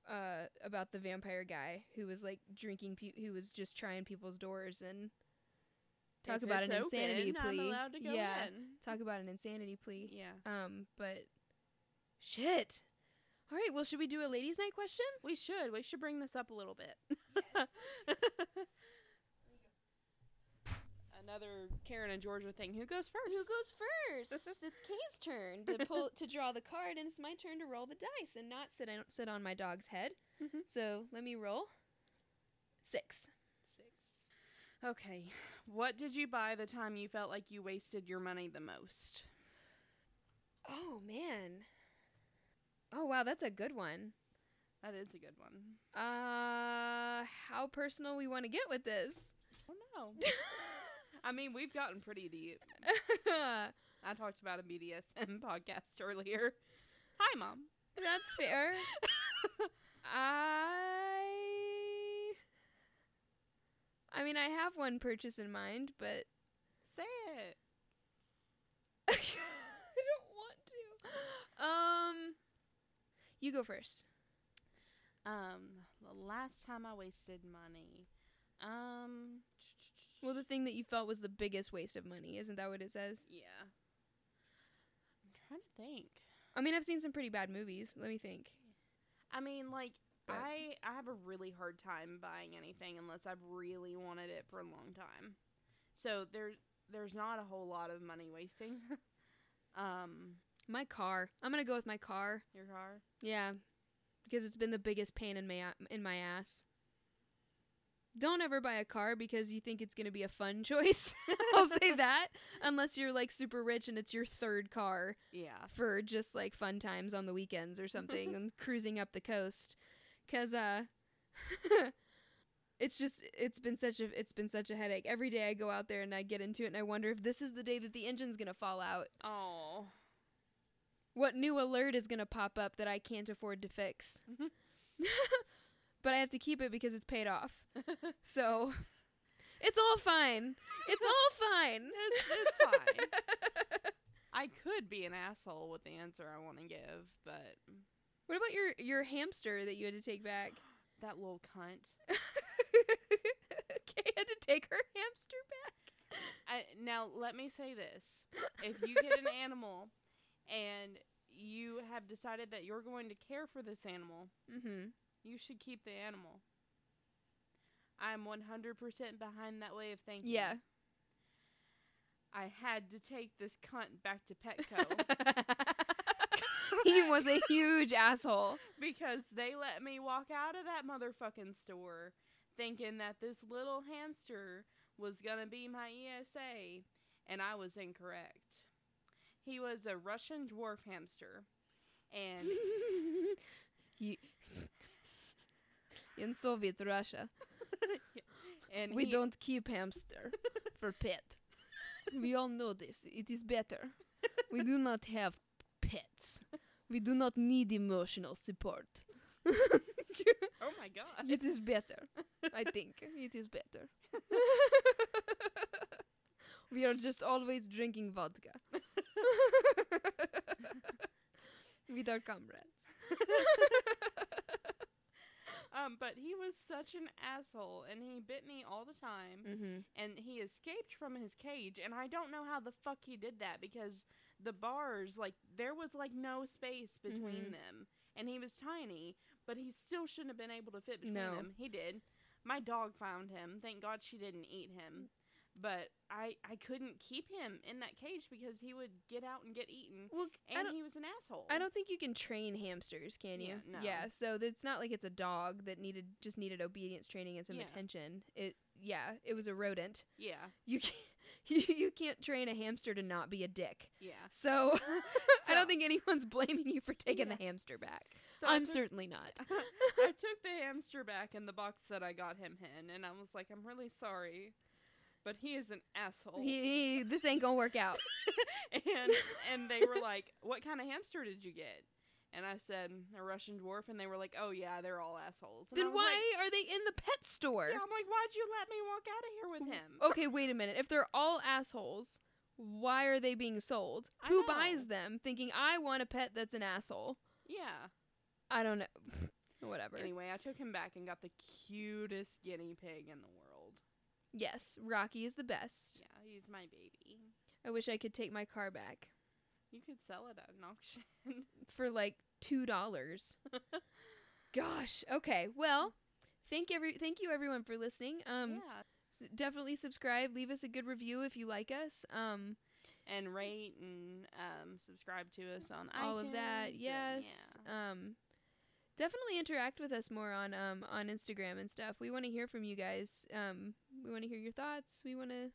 S1: uh about the vampire guy who was like drinking pe- who was just trying people's doors and talk
S2: If
S1: about an
S2: it's
S1: insanity plea.
S2: allowed to go
S1: Yeah.
S2: in.
S1: talk about an insanity plea
S2: Yeah,
S1: um but shit all right well should we do a ladies night question
S2: we should. We should bring this up a little bit. <laughs> Another Karen and Georgia thing. Who goes first?
S1: who goes first it's kay's turn to pull to draw the card and it's my turn to roll the dice and not sit on sit on my dog's head
S2: Mhm.
S1: so let me roll six
S2: Six. Okay. What did you buy the time you felt like you wasted your money the most?
S1: Oh man. Oh wow, that's a good one.
S2: That is a good one.
S1: Uh how personal we want to get with this.
S2: I don't know. <laughs> I mean, we've gotten pretty deep. <laughs> I talked about a BDSM <laughs> podcast earlier. Hi, mom.
S1: That's fair. <laughs> I I mean, I have one purchase in mind, but
S2: Say it.
S1: I don't want to. Um you go first.
S2: Um, the last time I wasted money. Um,
S1: Well, the thing that you felt was the biggest waste of money, isn't that what it says?
S2: yeah. I'm trying to think.
S1: I mean, I've seen some pretty bad movies. Let me think.
S2: I mean, like
S1: But-
S2: I I have a really hard time buying anything unless I've really wanted it for a long time. So there's there's not a whole lot of money wasting. <laughs> um,
S1: My car. I'm going to go with my car.
S2: your car.
S1: Yeah, because it's been the biggest pain in my in my ass. Don't ever buy a car because you think it's going to be a fun <laughs> choice. <laughs> I'll say <laughs> that unless you're like super rich and it's your third car
S2: Yeah.
S1: for just like fun times on the weekends or something and cruising up the coast. Cuz uh it's just it's been such a it's been such a headache. Every day I go out there and I get into it and I wonder if this is the day that the engine's going to fall out.
S2: Oh.
S1: What new alert is going to pop up that I can't afford to fix? But I have to keep it because it's paid off. <laughs> So it's all fine. It's <laughs> all fine.
S2: It's, it's fine. <laughs> I could be an asshole with the answer I want to give, but
S1: what about your your hamster that you had to take back? <gasps>
S2: that little cunt.
S1: Kay had to take her hamster back.
S2: I, now, let me say this: if you get an animal and you have decided that you're going to care for this animal,
S1: Mhm.
S2: You should keep the animal. I'm 100% behind that way of thinking.
S1: Yeah.
S2: I had to take this cunt back to Petco <laughs>
S1: he was a huge asshole.
S2: because they let me walk out of that motherfucking store thinking that this little hamster was going to be my ESA, and I was incorrect. He was a Russian dwarf hamster. And <laughs>
S1: in Soviet Russia, <laughs>
S2: and
S1: we
S2: he-
S1: don't keep hamster for pet. We all know this. It is better. We do not have pets. We do not need emotional support. <laughs>
S2: Oh my god.
S1: it is better. I think it is better. <laughs> we are just always drinking vodka with our comrades.
S2: Um, but he was such an asshole, and he bit me all the time.
S1: Mm-hmm.
S2: And he escaped from his cage, and I don't know how the fuck he did that because the bars, like, there was like no space between
S1: Mhm.
S2: them, and he was tiny, but he still shouldn't have been able to fit between
S1: No.
S2: them. He did. My dog found him. Thank God she didn't eat him. But I I couldn't keep him in that cage because he would get out and get eaten,
S1: Well,
S2: and he was an asshole.
S1: I don't think you can train hamsters, can you?
S2: Yeah, no.
S1: Yeah, so it's not like it's a dog that needed just needed obedience training and some
S2: Yeah.
S1: attention. It yeah, it was a rodent.
S2: Yeah,
S1: You can't, <laughs> you, you can't train a hamster to not be a dick.
S2: yeah.
S1: So, <laughs> I don't think anyone's <laughs> blaming you for taking
S2: Yeah.
S1: the hamster back.
S2: So
S1: I'm
S2: took-
S1: certainly not.
S2: I took the hamster back in the box that I got him in, and I was like, I'm really sorry, but he is an asshole.
S1: He, he this ain't gonna work out. <laughs>
S2: and and they were like, <laughs> "What kind of hamster did you get?" And I said, "A Russian dwarf." And they were like, "Oh yeah, they're all assholes." And
S1: then why
S2: like-
S1: are they in the pet store?
S2: yeah, I'm like, "Why'd you let me walk out of here with him?" <laughs>
S1: Okay, wait a minute. If they're all assholes, why are they being sold?
S2: I
S1: Who
S2: know.
S1: buys them thinking I want a pet that's an asshole?
S2: Yeah.
S1: I don't know. Whatever.
S2: Anyway, I took him back and got the cutest guinea pig in the world.
S1: Yes, Rocky is the best.
S2: Yeah, he's my baby.
S1: I wish I could take my car back
S2: You could sell it at an auction. <laughs>
S1: for like two dollars. <laughs> Gosh. Okay. Well, thank every thank you everyone for listening. Um,
S2: yeah.
S1: s- definitely subscribe. Leave us a good review if you like us. Um,
S2: and rate and um, subscribe to us on
S1: all
S2: iTunes.
S1: of that.
S2: and
S1: Yes.
S2: yeah.
S1: Um, definitely interact with us more on um on Instagram and stuff. We want to hear from you guys. Um, we want to hear your thoughts. We want to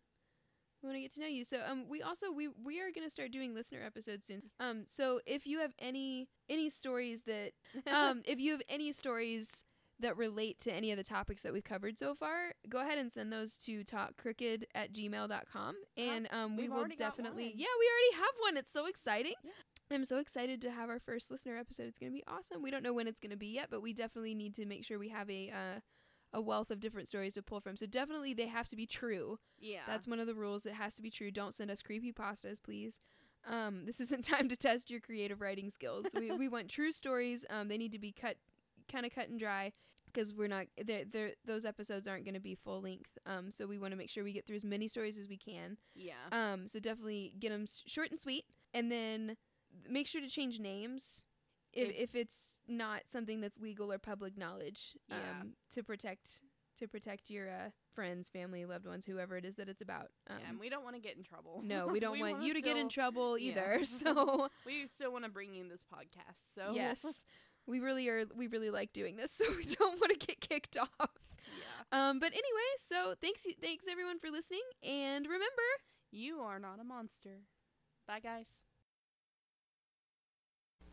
S1: we want to get to know you. So um, we also we we are gonna start doing listener episodes soon. Um, so if you have any any stories that <laughs> um if you have any stories that relate to any of the topics that we've covered so far, go ahead and send those to talkcrooked at gmail.com. And um, we
S2: we've
S1: will definitely, yeah, we already have one. It's so exciting.
S2: Yeah.
S1: I'm so excited to have our first listener episode. It's going to be awesome. We don't know when it's going to be yet, but we definitely need to make sure we have a uh, a wealth of different stories to pull from. So definitely they have to be true.
S2: Yeah.
S1: That's one of the rules. It has to be true. Don't send us creepy pastas, please. Um, this isn't <laughs> time to test your creative writing skills. we we want true stories. Um, they need to be cut, kind of cut and dry, because we're not. They're, they're, those episodes aren't going to be full length. Um, so we want to make sure we get through as many stories as we can.
S2: yeah.
S1: Um, so definitely get them short and sweet, and then make sure to change names if
S2: If-
S1: it's not something that's legal or public knowledge. Um,
S2: Yeah.
S1: to protect to protect your uh, friends, family, loved ones, whoever it is that it's about. Um,
S2: yeah, and we don't want to get in trouble.
S1: no, we <laughs> don't want
S2: wanna
S1: you to get in trouble <laughs>
S2: yeah.
S1: either. So <laughs>
S2: We still want to bring you this podcast. So
S1: yes, we really are. We really like doing this, so we don't want to get kicked off.
S2: yeah.
S1: Um, but anyway, so thanks, thanks everyone for listening, and remember.
S2: You are not a monster. Bye, guys.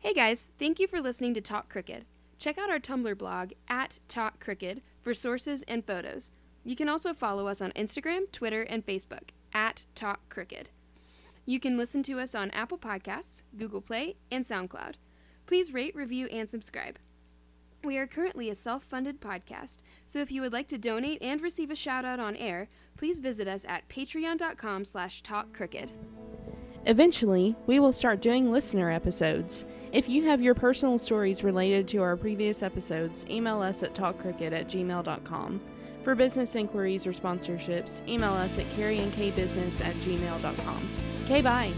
S1: Hey guys, thank you for listening to Talk Crooked. Check out our Tumblr blog at Talk Crooked for sources and photos. You can also follow us on Instagram, Twitter, and Facebook at Talk Crooked. You can listen to us on Apple Podcasts, Google Play, and SoundCloud. Please rate, review, and subscribe. We are currently a self-funded podcast, so if you would like to donate and receive a shout out on air, please visit us at patreon.com slash talkcrooked.
S2: Eventually, we will start doing listener episodes. If you have your personal stories related to our previous episodes, email us at talkcrooked at gmail.com. For business inquiries or sponsorships, email us at carrieandkbusiness at gmail.com. Okay, bye.